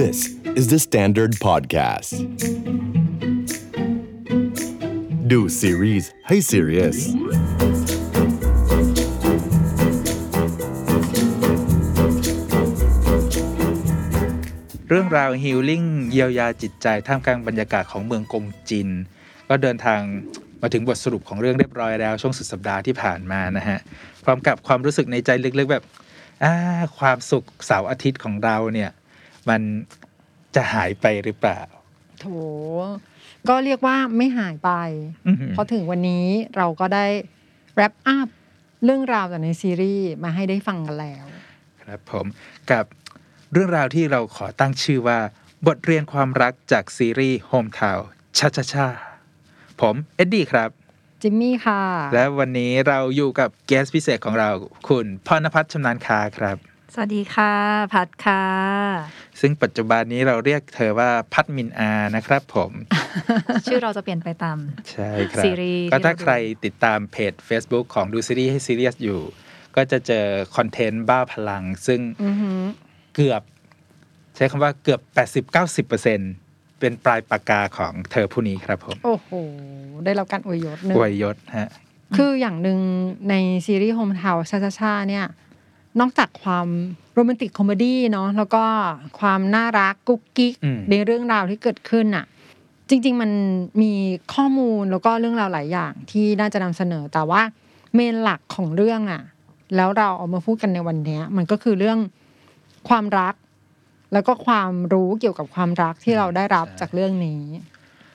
This is the Standard Podcast ดูซีรีส์ให้ serious เรื่องราวฮิลลิ่งเยียวยาจิตใจท่ามกลางบรรยากาศของเมืองกงจิน ก็เดินทางมาถึงบทสรุปของเรื่องเรียบร้อยแล้วช่วงสุดสัปดาห์ที่ผ่านมานะฮะ พร้อมกับความรู้สึกในใจลึกๆแบบความสุขเสาร์อาทิตย์ของเราเนี่ย มันจะหายไปหรือเปล่า โถ ก็เรียกว่าไม่หายไปอื้อหือเพราะถึงวันนี้เราก็ได้ wrap up เรื่องราวจากในซีรีส์มาให้ได้ฟังกันแล้ว ครับผมกับเรื่องราวที่เราขอตั้งชื่อว่า บทเรียนความรักจากซีรีส์ Home Town ชาชาชาผมเอ็ดดี้ครับ จิมมี่ค่ะ และวันนี้เราอยู่กับแกสพิเศษของเรา คุณพรณพัฒน์ชำนาญคาครับ สวัสดีค่ะ พัดค่ะ ซึ่งปัจจุบันนี้เราเรียกเธอว่าพัดมินอานะครับผม ชื่อเราจะเปลี่ยนไปตาม ใช่ครับซีรีส์ก็ถ้าที่เราดูใครติดตามเพจ Facebook ของดูซีรีส์ให้ซีเรียสอยู่ ก็จะเจอคอนเทนต์บ้าพลัง ซึ่งอือหือเกือบ ใช้คำว่าเกือบ 80-90%เป็นปลายปากกาของเธอผู้นี้ครับผม โอ้โห ได้รับการอวยยศหนึ่งอวยยศฮะ คืออย่างหนึ่งในซีรีส์ Hometown Cha-Cha-Cha เนี่ย นอกจากความ romantic comedy เนาะแล้วก็ความน่ารักกุ๊กกิ๊กอืมในเรื่องราวที่เกิดขึ้นอะจริง ๆ มันมีข้อมูลแล้วก็เรื่องราวหลายอย่างที่น่าจะนำเสนอแต่ว่า main หลักของเรื่องอะแล้วเราเอามาพูดกันในวันเนี้ยมันก็คือเรื่องความรัก แล้วก็ความรู้เกี่ยวกับความรักที่เราได้รับจากเรื่องนี้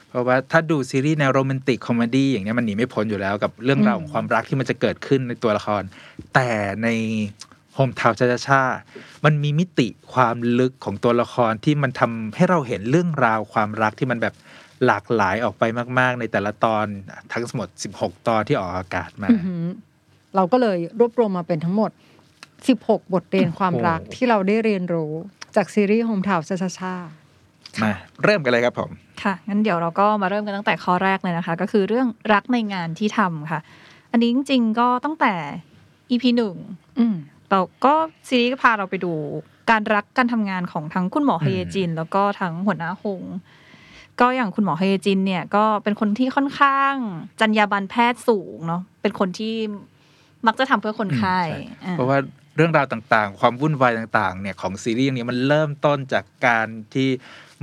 เพราะว่าถ้าดูซีรีส์แนว romantic comedy อย่างเนี้ยมันหนีไม่พ้นอยู่แล้วกับเรื่องราวของความรักที่มันจะเกิดขึ้นในตัวละคร แต่ใน Hometown Cha-Cha-Cha มันมีมิติความลึกของตัวละครที่มันทำให้เราเห็นเรื่องราวความรักที่มันแบบหลากหลายออกไปมาก ๆ ในแต่ละตอนทั้งหมด 16 ตอนที่ออกอากาศมาอือหือเราก็เลยรวบรวมมาเป็นทั้งหมด 16 บทเรียนความรักโอ้โหที่เราได้เรียนรู้จากซีรีส์โฮมทาวชาชาชามาเริ่มกันเลยครับผม ค่ะ งั้นเดี๋ยวเราก็มาเริ่มกันตั้งแต่ข้อแรกเลยนะคะ ก็คือเรื่องรักในงานที่ทำค่ะ อันนี้จริง ๆ ก็ตั้งแต่ EP หนึ่งอืม เราก็ซีรีส์ก็พาเราไปดูการรักการทำงานของทั้งคุณหมออืมเฮเยจิน แล้วก็ทั้งหัวหน้าหงก็อย่างคุณหมอเฮเยจินเนี่ยก็เป็นคนที่ค่อนข้าง จรรยาบรรณแพทย์สูงเนาะเป็นคนที่มักจะทำเพื่อคนไข้อืมใช่อ่าเพราะว่าเรื่องราวต่างๆ ความวุ่นวายต่างๆ เนี่ยของซีรีส์เรื่องนี้มันเริ่มต้นจากการที่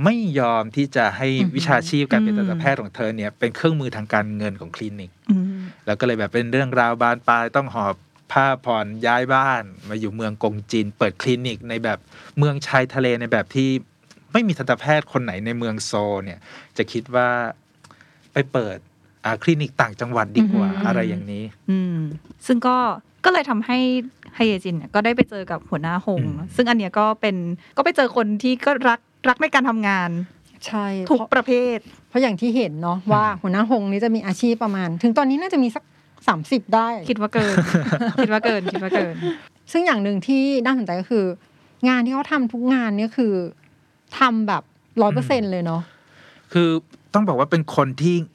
ไม่ยอมที่จะให้อือหือวิชาชีพการเป็นอืมทันตแพทย์ของเธอเนี่ยเป็นเครื่องมือทางการเงินของคลินิกอืมแล้วก็เลยแบบเป็นเรื่องราวบานปลายต้องหอบ ผ้าผ่อนย้ายบ้าน มาอยู่เมืองกงจินเปิดคลินิกในแบบเมืองชายทะเลในแบบที่ไม่มีทันตแพทย์คนไหนในเมืองโซลเนี่ย จะคิดว่าไปเปิดอ่าคลินิกต่างจังหวัดดีกว่าอือหือออะไรอย่างนี้ อืมซึ่งก็ก็เลยทำให้ไฮเยจินเนี่ยก็ได้ไปเจอกับหัวหน้าหงอืมซึ่งอันเนี้ยก็เป็นก็ไปเจอคนที่ก็รักรักในการทำงานใช่ทุกเพราะประเภท เพราะอย่างที่เห็นเนาะว่าหัวหน้าหงนี้จะมีอาชีพประมาณ ถึงตอนนี้น่าจะมีสัก 30ได้ คิดว่าเกิน คิดว่าเกิน คิดว่าเกิน ซึ่งอย่างหนึ่งที่น่าสนใจก็คือ งานที่เขาทำทุกงานเนี่ยคือทำแบบร้อยเปอร์เซ็นเลยเนาะ คือต้องบอกว่าเป็นคนที่อ่า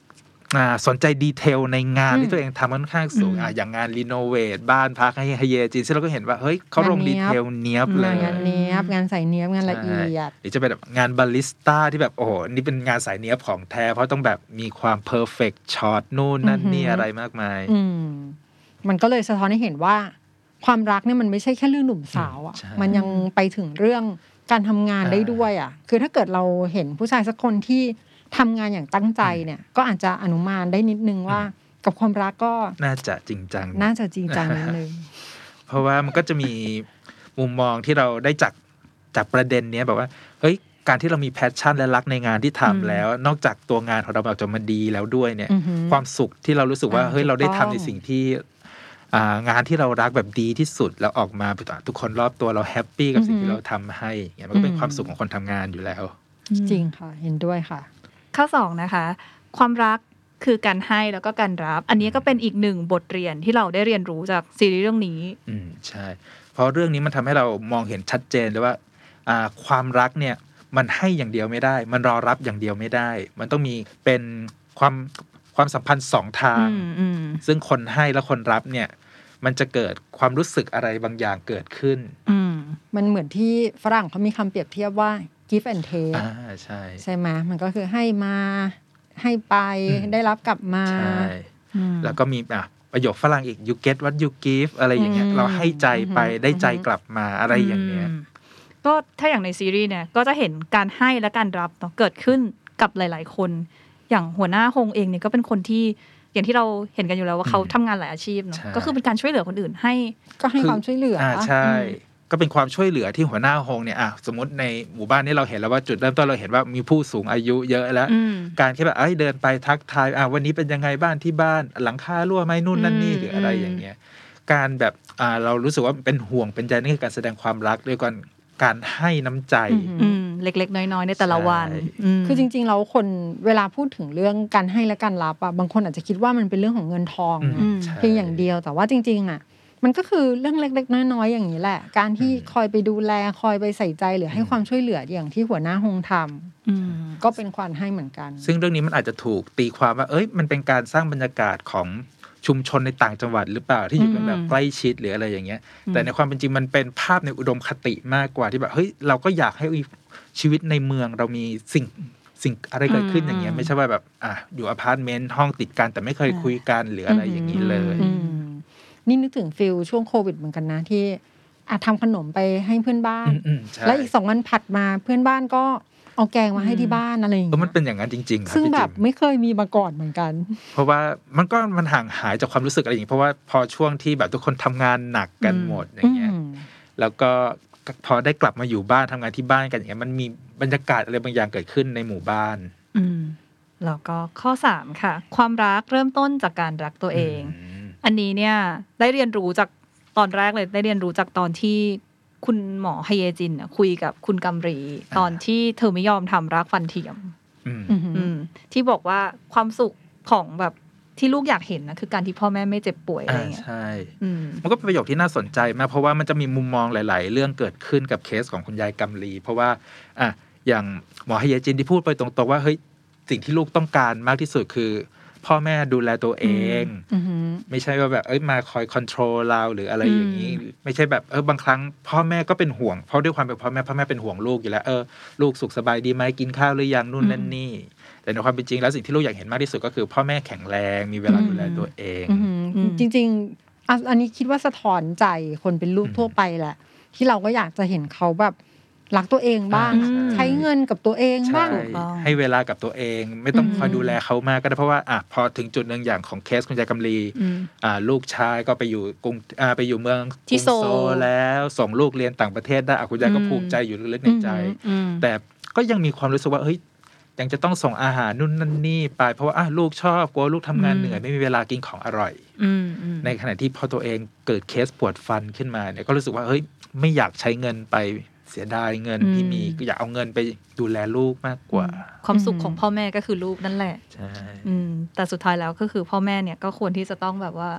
สนใจ detail ในงานอืมที่ตัวเองทำค่อนข้างสูงอืมอะอย่างงาน renovate บ้านพักให้ฮเยจินซึ่งเราก็เห็นว่าเฮ้ยเขาลงงานเนี้ย detail เนี้ยบเลยงานเนี้ยบงานใส่เนี้ยบงานละเอียดหรือจะเป็นแบบงานบาริสต้าที่แบบโอ้โหนี่เป็นงานสายเนี้ยบของแท้ เพราะต้องแบบมีความ perfect shot นู่นนั่นอือหือนี่อะไรมากมายอืมมันก็เลยสะท้อนให้เห็นว่า ความรักเนี่ยมันไม่ใช่แค่เรื่องหนุ่มสาวอะใช่มันยังไปถึงเรื่องการทำงานได้ด้วยอะ คือถ้าเกิดเราเห็นผู้ชายสักคนที่ ทำงานอย่างตั้งใจเนี่ย ก็อาจจะอนุมานได้นิดนึงว่า กับความรักก็น่าจะจริงจังน่าจะจริงจังนิดนึงเพราะว่ามันก็จะมีมุมมองที่เราได้จากจากประเด็นเนี้ยแบบว่าเฮ้ยการที่เรามี passion และรักในงานที่ทำอืมแล้ว นอกจากตัวงานของเราแบบจะมาดีแล้วด้วยเนี่ยอือหือความสุขที่เรารู้สึกว่าอ่าเฮ้ยเราได้ถูกทำต้องทำในสิ่งที่อ่างานที่เรารักแบบดีที่สุดแล้วออกมาทุกคนรอบตัวเราแฮปปี้กับสิ่งที่เราทำให้เนี่ยมันก็เป็นความสุขของคนทำงานอยู่แล้ว จริงค่ะ เห็นด้วยค่ะ ข้อสองนะคะ ความรักคือการให้แล้วก็การรับ อันนี้ก็เป็นอีกหนึ่งบทเรียนที่เราได้เรียนรู้จากซีรีส์เรื่องนี้ อืมใช่ เพราะเรื่องนี้มันทำให้เรามองเห็นชัดเจนเลยว่าอ่าความรักเนี่ยมันให้อย่างเดียวไม่ได้ มันรอรับอย่างเดียวไม่ได้ มันต้องมีเป็นความความสัมพันธ์สองทางอืมอืมซึ่งคนให้และคนรับเนี่ย มันจะเกิดความรู้สึกอะไรบางอย่างเกิดขึ้น อืมมันเหมือนที่ฝรั่งเขามีคำเปรียบเทียบว่า give and take อ่าใช่ใช่ไหมมันก็คือให้มาให้ไปอืมได้รับกลับมาใช่อืมแล้วก็มีอะประโยคฝรั่งอีก you get what you give อะไรอย่างเงี้ยอืมเราให้ใจไปอืมได้ใจกลับมาอะไรอย่างเงี้ยมก็ถ้าอย่างในซีรีส์เนี่ยก็จะเห็นการให้และการรับเนาะเกิดขึ้นกับหลาย ๆ คน อย่างหัวหน้าฮงเองเนี่ยก็เป็นคนที่อย่างที่เราเห็นกันอยู่แล้วว่าเขาอืมทำงานหลายอาชีพเนาะใช่ก็คือเป็นการช่วยเหลือคนอื่นให้ ก็ให้คือความช่วยเหลือออ่าใช่ ก็เป็นความช่วยเหลือที่หัวหน้าโฮงเนี่ยอะสมมติในหมู่บ้านนี้เราเห็นแล้วว่าจุดเริ่มต้นเราเห็นว่ามีผู้สูงอายุเยอะแล้วอืมการแค่แบบเอ้ยเดินไปทักทายอะวันนี้เป็นยังไงบ้านที่บ้านหลังคารั่วไหมนู่นนั่นนี่อืมหรืออะไรอย่างเงี้ยการแบบอ่าเรารู้สึกว่าเป็นห่วงเป็นใจนี่คือการแสดงความรักด้วยกันการให้น้ำใจอืมอืมเล็ก ๆ น้อย ๆ ในแต่ละวันใช่มคือจริงๆแล้วคนเวลาพูดถึงเรื่องการให้และการรับอะบางคนอาจจะคิดว่ามันเป็นเรื่องของเงินทองอืมนะอืมใช่เพียงอย่างเดียวแต่ว่าจริง ๆอะ มันก็คือเรื่องเล็ก ๆ น้อยๆอย่างนี้แหละ การที่อืมคอยไปดูแลคอยไปใส่ใจหรือให้อืมความช่วยเหลืออย่างที่หัวหน้าฮงทำอืมก็เป็นความให้เหมือนกัน ซึ่งเรื่องนี้มันอาจจะถูกตีความว่า เอ้ย มันเป็นการสร้างบรรยากาศของชุมชนในต่างจังหวัดหรือเปล่าที่อยู่กันแบบอืมใกล้ชิดหรืออะไรอย่างเงี้ยอืมแต่ในความเป็นจริงมันเป็นภาพในอุดมคติมากกว่าที่แบบเฮ้ยเราก็อยากให้ชีวิตในเมืองเรามีสิ่งสิ่งอะไรเกิดขึ้นอย่างเงี้ยไม่ใช่ว่าแบบอะอยู่อพาร์ตเมนต์ห้องติดกันแต่ไม่เคยคุยกันหรืออะไรอย่างนี้เลยอืม นี่นึกถึง feel ช่วงโควิดเหมือนกันนะที่อาทำขนมไปให้เพื่อนบ้านอืมอืมใช่แล้วอีกสองวันถัดมาเพื่อนบ้านก็เอาแกงมาให้ที่บ้านอะไรอย่างเออเงี้มันยเป็นอย่างนั้นจริงๆครับซึ่งพี่แบจิบมไม่เคยมีมาก่อนเหมือนกัน เพราะว่ามันก็มันห่างหายจากความรู้สึกอะไรอย่างนี้เพราะว่าพอช่วงที่แบบทุกคนทำงานหนักกันอืมหมดอย่างเงี้ยอืมแล้วก็พอได้กลับมาอยู่บ้านทำงานที่บ้านกันอย่างเงี้ยมันมีบรรยากาศอะไรบางอย่างเกิดขึ้นในหมู่บ้านอืมแล้วก็ข้อสามค่ะ ความรักเริ่มต้นจากการรักตัวเองม อันนี้เนี่ยได้เรียนรู้จากตอนแรกเลย ได้เรียนรู้จากตอนที่คุณหมอไฮเยจินน่ะคุยกับคุณกำรี ตอนที่เธอไม่ยอมทำรักฟันเทียมอืมอืมอืมที่บอกว่าความสุขของแบบที่ลูกอยากเห็นนะคือการที่พ่อแม่ไม่เจ็บป่วยอะไรอ่าเงี้ยใช่อืมมันก็เป็นประโยคที่น่าสนใจมากเพราะว่ามันจะมีมุมมองหลาย ๆ เรื่องเกิดขึ้นกับเคสของคุณยายกำลี เพราะว่าอะอย่างหมอไฮเยจินที่พูดไปตรงๆว่าเฮ้ยสิ่งที่ลูกต้องการมากที่สุดคือ พ่อแม่ดูแลตัวเองอือหือไม่ใช่ว่าแบบเอ้ยมาคอยคอนโทรลเราหรืออะไรอย่างนี้อืมไม่ใช่แบบเออบางครั้ง พ่อแม่ก็เป็นห่วง เพราะด้วยความเป็นพ่อแม่พ่อแม่เป็นห่วงลูกอยู่แล้วเออลูกสุขสบายดีไหมกินข้าวหรือยังนู่นนั่นนี่ แต่ในความเป็นจริงแล้วสิ่งที่ลูกอยากเห็นมากที่สุดก็คือ พ่อแม่แข็งแรงมีเวลาดูแลตัวเองอือหืออมจริงๆอะอันนี้คิดว่าสะท้อนใจคนเป็นลูกอืมทั่วไปแหละ ที่เราก็อยากจะเห็นเขาแบบ รักตัวเองบ้างอ่าใช่ใช้เงินกับตัวเองใช่บ้างถูกต้องให้เวลากับตัวเอง ไม่ต้องอืมคอยดูแลเขามากก็ได้เพราะว่าอะพอถึงจุดหนึ่งอย่างของเคสคุณยายกำลีอืมอ่าลูกชายก็ไปอยู่กรุงอ่าไปอยู่เมืองที่กรุงโซลแล้วส่งลูกเรียนต่างประเทศได้อะคุณยายก็อืมภูมิใจอยู่ลึกๆในใจอืมแต่ก็ยังมีความรู้สึกว่าเฮ้ยยังจะต้องส่งอาหารนู่นนั่นนี่ไป เพราะว่าอะลูกชอบกลัวลูกทำงานอืมเหนื่อยไม่มีเวลากินของอร่อยอืมอืมในขณะที่พอตัวเองเกิดเคสปวดฟันขึ้นมาเนี่ยก็รู้สึกว่าเฮ้ยไม่อยากใช้เงินไป เสียดายเงินที่มีก็อยากเอาเงินไปดูแลลูกมากกว่า ความสุขอืมของพ่อแม่ก็คือลูกนั่นแหละใช่อืมแต่สุดท้ายแล้วก็คือพ่อแม่เนี่ยก็ควรที่จะต้องแบบว่า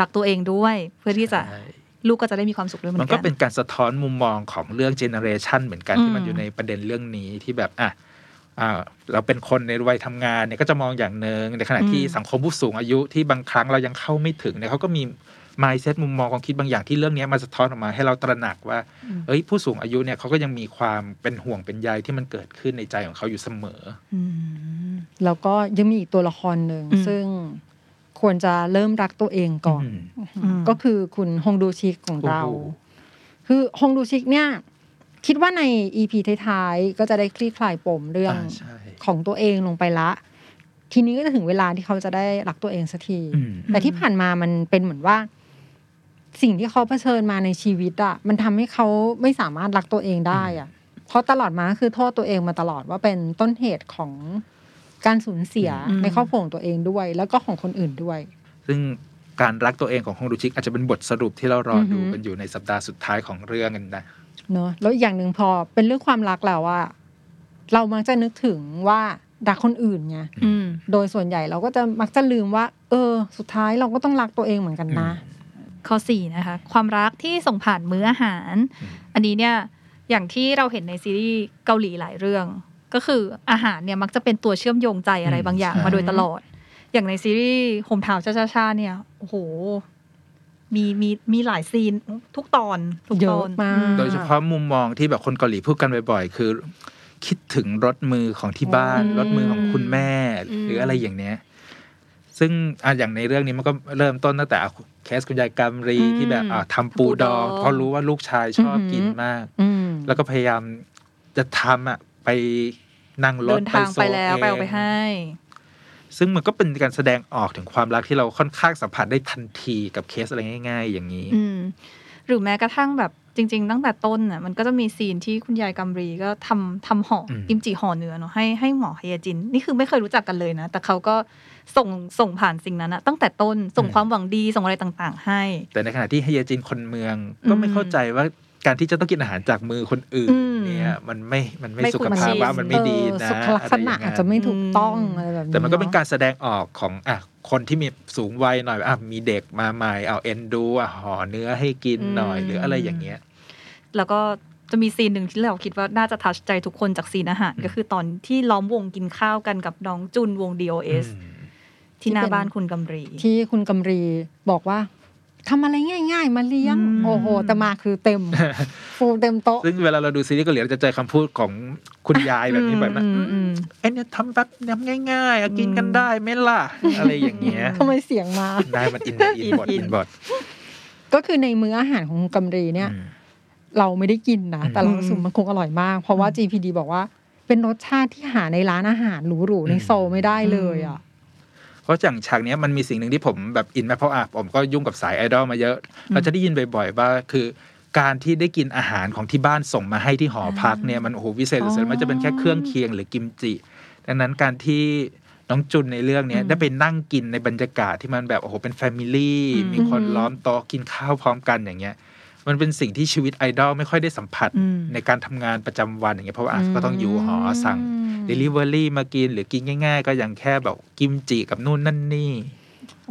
รักตัวเองด้วยเพื่อที่จะใช่ลูกก็จะได้มีความสุขด้วยเหมือนมันกัก็นเป็นการสะท้อนมุมมองของเรื่องเจเนอเรชันเหมือนกันอืมที่มันอยู่ในประเด็นเรื่องนี้ที่แบบอะอ่าเราเป็นคนในวัยทำงานเนี่ยก็จะมองอย่างหนึ่งในขณะที่สังคมผู้สูงอายุที่บางครั้งเรายังเข้าไม่ถึงเนี่ยเขาก็มี mindset มุมมองความคิดบางอย่างที่เรื่องนี้มาสะท้อนออกมาให้เราตระหนักว่าอืมเอ้ยผู้สูงอายุเนี่ยเขาก็ยังมีความเป็นห่วงเป็นใยที่มันเกิดขึ้นในใจของเขาอยู่เสมออืมแล้วก็ยังมีอีกตัวละครหนึ่งอืมซึ่งควรจะเริ่มรักตัวเองก่อนอืมอืมก็คือคุณฮงดูชิกของเราโอ้โหคือฮงดูชิกเนี่ย คิดว่าในอีพีท้ายๆ ก็จะได้คลี่คลายปมเรื่องอ่าใช่ของตัวเองลงไปละ ทีนี้ก็จะถึงเวลาที่เขาจะได้รักตัวเองสักทีอืมแต่ที่ผ่านมามันเป็นเหมือนว่า สิ่งที่เขาเผชิญมาในชีวิตอะมันทำให้เขาไม่สามารถรักตัวเองได้อะเพราะตลอดมาก็คือโทษตัวเองมาตลอดว่าเป็นต้นเหตุของการสูญเสียอืมในครอบครัวของตัวเองด้วย แล้วก็ของคนอื่นด้วย ซึ่งการรักตัวเองของฮงดูชิกอาจจะเป็นบทสรุปที่เรารอออฮึดูกันอยู่ในสัปดาห์สุดท้ายของเรื่องกันนะเนอะแล้วอีกอย่างหนึ่งพอเป็นเรื่องความรักแล้วว่า เรามักจะนึกถึงว่ารักคนอื่นไงอืมโดยส่วนใหญ่เราก็จะมักจะลืมว่า เออ สุดท้ายเราก็ต้องรักตัวเองเหมือนกันนะ ข้อสี่นะคะความรักที่ส่งผ่านมื้ออาหารอืมอันนี้เนี่ยอย่างที่เราเห็นในซีรีส์เกาหลีหลายเรื่อง ก็คืออาหารเนี่ยมักจะเป็นตัวเชื่อมโยงใจอะไรอืมบางอย่างใช่มาโดยตลอด อย่างในซีรีส์โฮมทาวน์ชาชาชาเนี่ยโอ้โหมีมีมีหลายซีนทุกตอนทุกเยตอะอนมากอืมโดยเฉพาะมุมมองที่แบบคนเกาหลีพูดกันบ่อยๆ คือคิดถึงรถมือของที่บ้านอืมรถมือของคุณแม่อืมหรืออะไรอย่างเนี้ย ซึ่งอะอย่างในเรื่องนี้มันก็เริ่มต้นตั้งแต่อะ เคสคุณยายกำรีที่แบบอะทำปูดอง เพราะรู้ว่าลูกชายชอบกินมากอืมแล้วก็พยายามจะทำอะไปนั่งรเดิถนทางไปแล้วไปเอาไปงให้ ซึ่งมันก็เป็นการแสดงออกถึงความรักที่เราค่อนข้างสัมผัสได้ทันทีกับเคสอะไรง่าย ๆ อย่างนี้อืมหรือแม้กระทั่งแบบจริง ๆ ตั้งแต่ต้นน่ะมันก็จะมีซีนที่คุณยายกำรีก็ทำทำห่ออมกิมจิห่อเนื้อเนาะให้ให้หมอฮยาจิน นี่คือไม่เคยรู้จักกันเลยนะ แต่เขาก็ ส่งส่งผ่านสิ่งนั้นนะตั้งแต่ต้นส่งความหวังดีส่งอะไรต่างๆ ให้ แต่ในขณะที่เฮียจินคนเมืองก็ไม่อืมเข้าใจว่าการที่จะต้องกินอาหารจากมือคนอื่นอืมเนี่ยมันไม่มันไม่ไม่สุคุ้ขนภาพชินว่ามันไม่ดีเออนะสุขลักษณะไรย่งอาจนั้นจะไม่ถูกต้องอะไรแบบนี้แต่มันก็เป็นอะการแสดงออกของอะคนที่มีสูงวัยหน่อยอะมีเด็กมาใหม่เอาเอ็นดูอะห่อเนื้อให้กินหน่อยอืมหรืออะไรอย่างเงี้ย แล้วก็จะมีซีนหนึ่งที่เราคิดว่าน่าจะทัชใจทุกคนจากซีนอาหารอืมก็คือตอนที่ล้อมวงกินข้าวกันกับน้องจุนวง DOS อืม ที่หน้าบ้านคุณกำรี ที่คุณกำรีบอกว่าทำอะไรง่าย ๆ มาเลี้ยงอืมโอ้โหแต่มาคือเต็ม full เต็มโต๊ะ ซึ่งเวลาเราดูซีรีส์เกาหลีเราจะเจอคำพูดของคุณยายแบบนี้แบบนั้นอืมอืมไอ้เนี่ยทำแบบทำง่ายๆอะกินกันได้ไหมล่ะ อะไรอย่างเงี้ยทำไมเสียงมา ได้มัน in in บท in in บทก็คือในมื้ออาหารของคุณกำรีเนี่ยอืมเราไม่ได้กินนะอืมแต่เรารู้สึกมันคงอร่อยมาก เพราะว่า GPD บอกว่า เป็นรสชาติที่หาในร้านอาหารหรูๆในโซลไม่ได้เลยอะเพ ราะอย่างฉากเนี้ยมันมีสิ่งหนึ่งที่ผมแบบ in มากเพราะอะผมก็ยุ่งกับสายไอดอลมาเยอะ เราจะได้ยินบ่อยๆว่าคือการที่ได้กินอาหารของที่บ้านส่งมาให้ที่หอพักเนี่ยมันโอ้โหวิเศษสุดๆมันจะเป็นแค่เครื่องเคียงหรือกิมจิดังนั้นการที่น้องจุนในเรื่องเนี้ยอืมได้ไปนั่งกินในบรรยากาศที่มันแบบโอ้โหเป็น family อืมมีคนล้อมโต๊ะกินข้าวพร้อมกันอย่างเงี้ย มันเป็นสิ่งที่ชีวิตไอดอลไม่ค่อยได้สัมผัสอืมในการทำงานประจำวันอย่างเงี้ยเพราะว่าอะอืมก็ต้องอยู่หอสั่ง Delivery มากินหรือกินง่าย ๆ ก็อย่างแค่แบบกิมจิกับนู่นนั่นนี่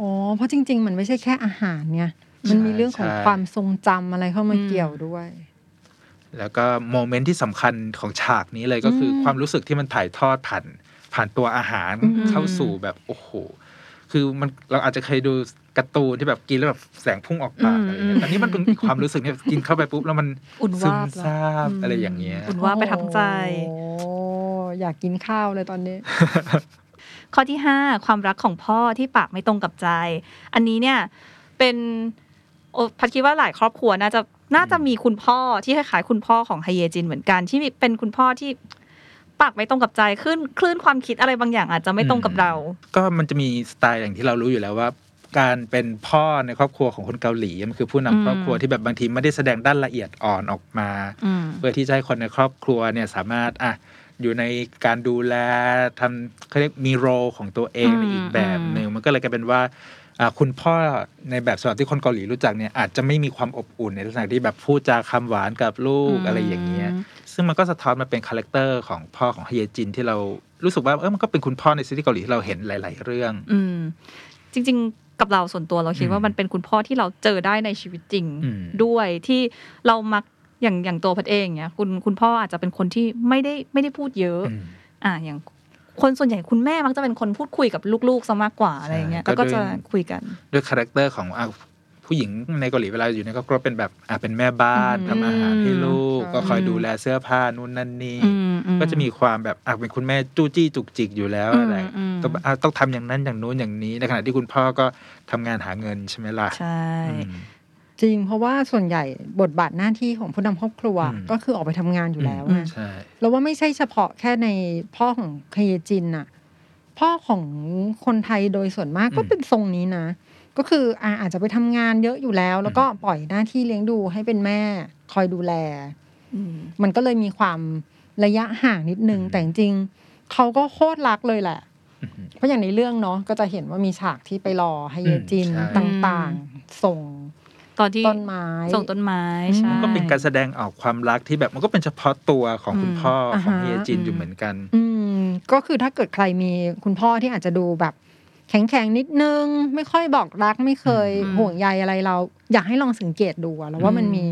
อ๋อเพราะจริง ๆ มันไม่ใช่แค่อาหารไงมันมีเรื่องของใช่ความทรงจำอะไรเข้ามาอืมเกี่ยวด้วย แล้วก็โมเมนต์ที่สำคัญของฉากนี้เลยก็คืออมความรู้สึกที่มันถ่ายทอดผ่านผ่านตัวอาหารอืมเข้าสู่แบบโอ้โห คือมันเราอาจจะเคยดู การ์ตูนที่แบบกินแล้วแบบแสงพุ่งออกปากอะไรอย่างเงี้ยอืมอันนี้มันเป็นอีกความรู้สึกเนี่ยกินเข้าไปปุ๊บแล้วมันอุ่นซึวามบซาบอะไรอย่างเงี้ยอุ่นว่าบไปทั้งใจโอ้อยากกินข้าวเลยตอนนี้ ข้อที่5ความรักของพ่อที่ปากไม่ตรงกับใจ อันนี้เนี่ยเป็นโอพัดคิดว่าหลายครอบครัวน่าจะน่าจะมีคุณพ่อที่คล้ายๆคุณพ่อของไฮเยจินเหมือนกันที่เป็นคุณพ่อที่ปากไม่ตรงกับใจขึ้นคลื่นความคิดอะไรบางอย่างอาจจะไม่ตรงกับเรา ก็มันจะมีสไตล์อย่างที่เรารู้อยู่แล้วว่า การเป็นพ่อในครอบครัวของคนเกาหลีมันคือผู้นำอืมครอบครัวที่แบบบางทีไม่ได้แสดงด้านละเอียดอ่อนออกมาอืมเพื่อที่จะให้คนในครอบครัวเนี่ยสามารถอะอยู่ในการดูแลทำเขาเรียกมี role ของตัวเองอืมในอีกแบบหนึ่งอืมมันก็เลยกลายเป็นว่าอะคุณพ่อในแบบฉบับที่คนเกาหลีรู้จักเนี่ยอาจจะไม่มีความอบอุ่นในลักษณะที่แบบพูดจาคำหวานกับลูกอะไรอย่างเงี้ยซึ่งมันก็สะท้อนมาเป็น character ของพ่อของฮเยจินที่เรารู้สึกว่าเออมันก็เป็นคุณพ่อในซีรีส์เกาหลีที่เราเห็นหลาย ๆ เรื่อง อืมจริง ๆ กับเราส่วนตัวเราคิดอืมว่ามันเป็นคุณพ่อที่เราเจอได้ในชีวิตจริงอืมด้วยที่เรามักอย่างอย่างตัวพัดเองเนี่ยคุณคุณพ่ออาจจะเป็นคนที่ไม่ได้ไม่ได้พูดเยอะอืมอ่าอย่างคนส่วนใหญ่คุณแม่มักจะเป็นคนพูดคุยกับลูกๆซะมากกว่าอะไรอย่างเงี้ยใช่แล้วก็ก็ด้วยจะคุยกัน ด้วย character ของอะผู้หญิงในเกาหลีเวลาอยู่ในครอบครัวเป็นแบบอะเป็นแม่บ้านอืมทำอาหารให้ลูกอืมก็คอยดูแลเสื้อผ้านู่นนั่นนี่อืมอืม ก็จะมีความแบบอะเป็นคุณแม่จู้จี้จุกจิกอยู่แล้วอืมอะไรอืมต้องอะต้องทำอย่างนั้นอย่างนู้นอย่างนี้ในขณะที่คุณพ่อก็ทำงานหาเงินใช่ไหมล่ะใช่อืมจริง เพราะว่าส่วนใหญ่บทบาทหน้าที่ของผู้นำครอบครัวอืมก็คือออกไปทำงานอยู่แล้วอืมไงใช่แล้วว่าไม่ใช่เฉพาะแค่ในพ่อของเคเยจินน่ะ พ่อของคนไทยโดยส่วนมากก็เป็นทรงนี้นะ ก็คืออาอาจจะไปทำงานเยอะอยู่แล้ว แล้วก็ปล่อยหน้าที่เลี้ยงดูให้เป็นแม่คอยดูแลอืมมันก็เลยมีความ ระยะห่างนิดนึง แต่จริงๆเขาก็โคตรรักเลยแหละอืมเพราะอย่างในเรื่องเนาะก็จะเห็นว่ามีฉากที่ไปรอให้เยจินอืมใช่ต่างๆ ส่งตอนที่ต้นไม้ส่งต้นไม้อืมใช่มันก็เป็นการแสดงออกความรักที่แบบมันก็เป็นเฉพาะตัวของคุณอืมพ่อของอ่าฮะเฮียจินอยู่เหมือนกัน อืมก็คือถ้าเกิดใครมีคุณพ่อที่อาจจะดูแบบ แข็งแข็งๆนิดนึง ไม่ค่อยบอกรักไม่เคยอืมห่วงใยอะไรเรา อยากให้ลองสังเกตดูอะแล้วว่ามันมี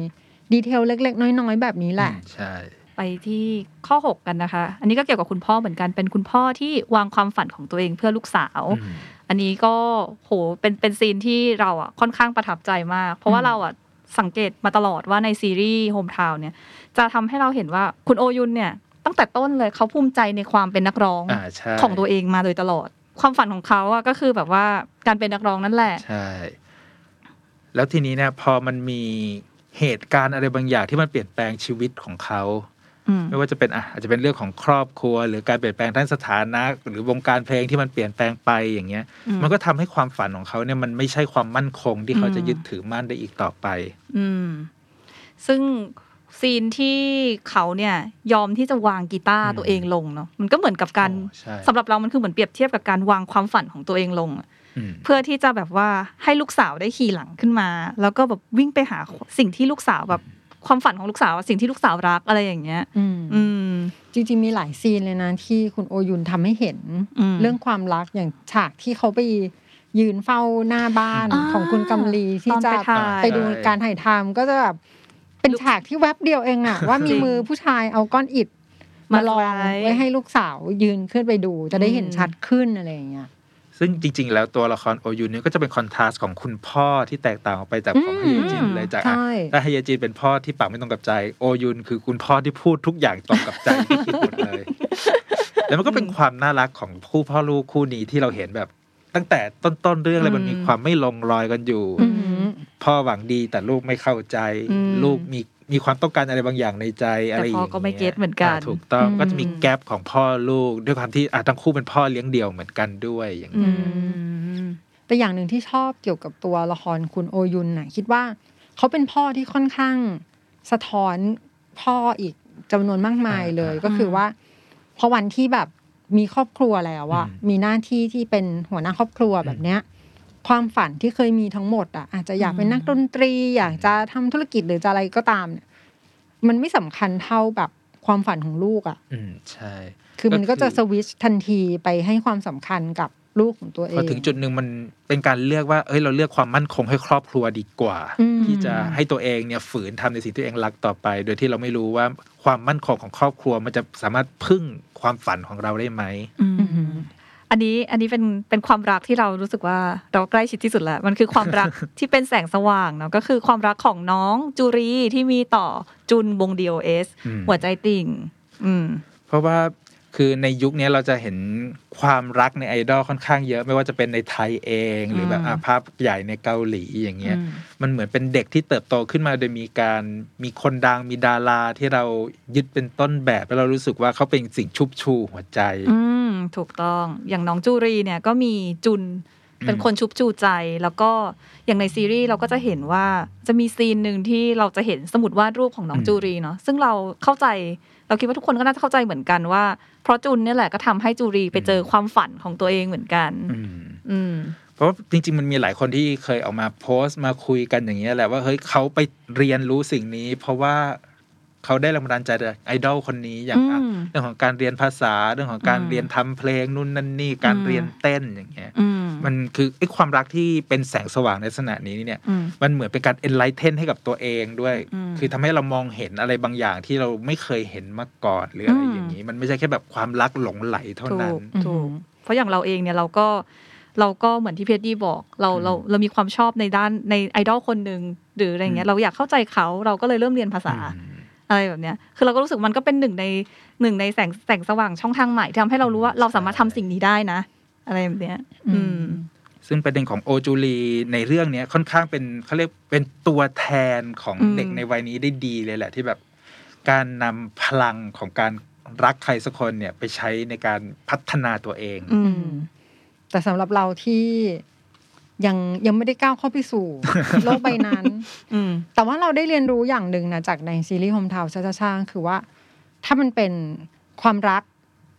detail เล็ก ๆ น้อย ๆ แบบนี้แหละอืมใช่ ไปที่ข้อ 6 กันนะคะ อันนี้ก็เกี่ยวกับคุณพ่อเหมือนกัน เป็นคุณพ่อที่วางความฝันของตัวเองเพื่อลูกสาวอืมอันนี้ก็โหเป็นเป็น scene ที่เราอะค่อนข้างประทับใจมาก เพราะว่าอืมเราอะสังเกตมาตลอดว่าในซีรีส์ Hometown เนี่ย จะทำให้เราเห็นว่าคุณโอยุนเนี่ย ตั้งแต่ต้นเลยเขาภูมิใจในความเป็นนักร้องอ่าใช่ของตัวเองมาโดยตลอด ความฝันของเขาอะก็คือแบบว่าการเป็นนักร้องนั่นแหละใช่แล้วทีนี้เนี่ยพอมันมีเหตุการณ์อะไรบางอย่างที่มันเปลี่ยนแปลงชีวิตของเขาอืม ไม่ว่าจะเป็นอะอาจจะเป็นเรื่องของครอบครัว หรือการเปลี่ยนแปลงด้านสถานะ หรือวงการเพลงที่มันเปลี่ยนแปลงไปอย่างเงี้ยอืมมันก็ทำให้ความฝันของเขาเนี่ยมันไม่ใช่ความมั่นคงที่เขาอืมจะยึดถือมั่นได้อีกต่อไป อืม ซึ่งซีนที่เขาเนี่ยยอมที่จะวางกีตาร์อืมตัวเองลงเนาะมันก็เหมือนกับการโอ้ใช่สำหรับเรามันคือเหมือนเปรียบเทียบกับการวางความฝันของตัวเองลงอะอืมเพื่อที่จะแบบว่าให้ลูกสาวได้ขี่หลังขึ้นมา แล้วก็แบบวิ่งไปหาสิ่งที่ลูกสาวแบบ ความฝันของลูกสาวสิ่งที่ลูกสาวรักอะไรอย่างเงี้ย อืมอืมจริงๆมีหลายซีนเลยนะที่คุณโอยุนทำให้เห็นอืมเรื่องความรักอย่างฉากที่เขาไปยืนเฝ้าหน้าบ้านอ่าของคุณกำลีที่ตอนจะไปถ่ายไปดูการถ่ายทำก็จะแบบเป็นฉากที่แวบเดียวเองอะว่ามีจริงมือผู้ชายเอาก้อนอิฐมาลองมาไว้ไว้ให้ลูกสาวยืนขึ้นไปดู จะได้เห็นอืมชัดขึ้นอะไรอย่างเงี้ย ซึ่งจริง ๆ แล้วตัวละครโอยุนเนี่ยก็จะเป็นคอนทราสต์ของคุณพ่อที่แตกต่างออกไปจากของอืฮมยจินเลยจากอะใช่ถ้าฮยจินเป็นพ่อที่ปากไม่ตรงกับใจโอยุนคือคุณพ่อที่พูดทุกอย่างตรงกับใจที่คิดหมดเลยแล้วมันก็เป็นความน่ารักของคู่พ่อลูกคู่นี้ที่เราเห็นแบบตั้งแต่ต้นๆเรื่องเลยมันมีความไม่ลงรอยกันอยู่อืมพ่อหวังดีแต่ลูกไม่เข้าใจอืมลูกมี มีความต้องการอะไรบางอย่างในใจอะไรอย่างแต่พ่เงี้อยก็ไม่เก็ตเหมือนกันาถูกต้องอืมก็จะมีแกลบของพ่อลูก ด้วยความที่อะทั้งคู่เป็นพ่อเลี้ยงเดี่ยวเหมือนกันด้วยอย่างอืเงี้ยมแต่อย่างหนึ่งที่ชอบเกี่ยวกับตัวละครคุณโอยุนน่ะคิดว่าเขาเป็นพ่อที่ค่อนข้างสะท้อนพ่ออีกจำนวนมากมายเลยอ่าก็คือว่าพอวันที่แบบมีครอบครัวแล้วอะอืมมีหน้าที่ที่เป็นหัวหน้าครอบครัวแบบเนี้ย ความฝันที่เคยมีทั้งหมดอะอาจจะอยากเป็นนักดนตรี อยากจะทำธุรกิจหรือจะอะไรก็ตามเนี่ย มันไม่สำคัญเท่าแบบความฝันของลูกอะอืมใช่ คือมันก็จะก็คือสวิตชทันทีไปให้ความสำคัญกับลูกของตัวเอพองถึงจุดหนึ่งมันเป็นการเลือกว่า เอ้ยเราเลือกความมั่นคงให้ครอบครัวดีกว่าอืมที่จะให้ตัวเองเนี่ยฝืนทำในสิ่งที่ตัวเองรักต่อไป โดยที่เราไม่รู้ว่าความมั่นคงของครอบครัวมันจะสามารถพึ่งความฝันของเราได้ไหมอืม อืมอันนี้อันนี้เป็นเป็นความรักที่เรารู้สึกว่าเราใกล้ชิดที่สุดแล้ว มันคือความรักที่เป็นแสงสว่างเนาะก็คือความรักของน้องจูรีที่มีต่อจุนวงดีโอเอสอืมหัวใจติ่ง อืม เพราะว่า คือในยุคนี้เราจะเห็นความรักในไอดอลค่อนข้างเยอะ ไม่ว่าจะเป็นในไทยเอง หรือแบบอืมอะภาพใหญ่ในเกาหลีอย่างเงี้ยอืมมันเหมือนเป็นเด็กที่เติบโตขึ้นมาโดยมีการมีคนดังมีดาราที่เรายึดเป็นต้นแบบแล้วเรารู้สึกว่าเขาเป็นสิ่งชุบชูหัวใจ อืมถูกต้องอย่างน้องจูรีเนี่ยก็มีจุนเป็นคนชุบชูใจแล้วก็อย่างในซีรีส์เราก็จะเห็นว่าจะมีซีนหนึ่งที่เราจะเห็นสมุดวาดรูปของน้องอืมจูรีเนาะซึ่งเราเข้าใจ เราคิดว่าทุกคนก็น่าจะเข้าใจเหมือนกันว่า เพราะจุนเนี่ยแหละก็ทำให้จูรีไปเจอความฝันของตัวเองเหมือนกัน อืมอืมเพราะว่าจริง ๆ มันมีหลายคนที่เคยออกมาโพสต์มาคุยกันอย่างเงี้ยแหละว่าเฮ้ยเขาไปเรียนรู้สิ่งนี้ เพราะว่า เขาได้แรงบันดาลใจจากไอดอลคนนี้อย่างอะอืมเรื่องของการเรียนภาษาเรื่องของการอืมเรียนทำเพลงนู่นนั่นนี่การอืมเรียนเต้นอย่างเงี้ยอืมมันคือไอ้ความรักที่เป็นแสงสว่างในลักษณะนี้เนี่ยอืมมันเหมือนเป็นการ enlighten ให้กับตัวเองด้วยอืมคือทำให้เรามองเห็นอะไรบางอย่างที่เราไม่เคยเห็นมาก่อนหรืออะไรอืมอย่างนี้ มันไม่ใช่แค่แบบความรักหลงไหลเท่าถูนั้นกถูกเพราะอย่างเราเองเนี่ยเราก็เราก็เหมือนที่เพชรดีบอกเราอืมเราเรามีความชอบในด้านในไอดอลคนหนึ่งหรืออะไรเงี้ยเราอยากเข้าใจเขาเราก็เลยเริ่มเรียนภาษา อืมอะไรแบบเนี้ย คือเราก็รู้สึกมันก็เป็นหนึ่งในหนึ่งในแสงแสงสว่างช่องทางใหม่ที่ทำให้เรารู้ว่าเราสามารถทำสิ่งนี้ได้นะ อะไรแบบเนี้ย อืมซึ่งประเด็นของโอจูลีในเรื่องเนี้ยค่อนข้างเป็นเขาเรียกเป็นตัวแทนของอืมเด็กในวัยนี้ได้ดีเลยแหละที่แบบ การนำพลังของการรักใครสักคนเนี่ยไปใช้ในการพัฒนาตัวเอง อือืมมแต่สำหรับเราที่ ยังยังไม่ได้ก้าวเข้าไปสู่ โลกใบนั้นอืมแต่ว่าเราได้เรียนรู้อย่างหนึ่งนะจากในซีรีส์ Hometown Cha-Cha คือว่า ถ้ามันเป็นความรัก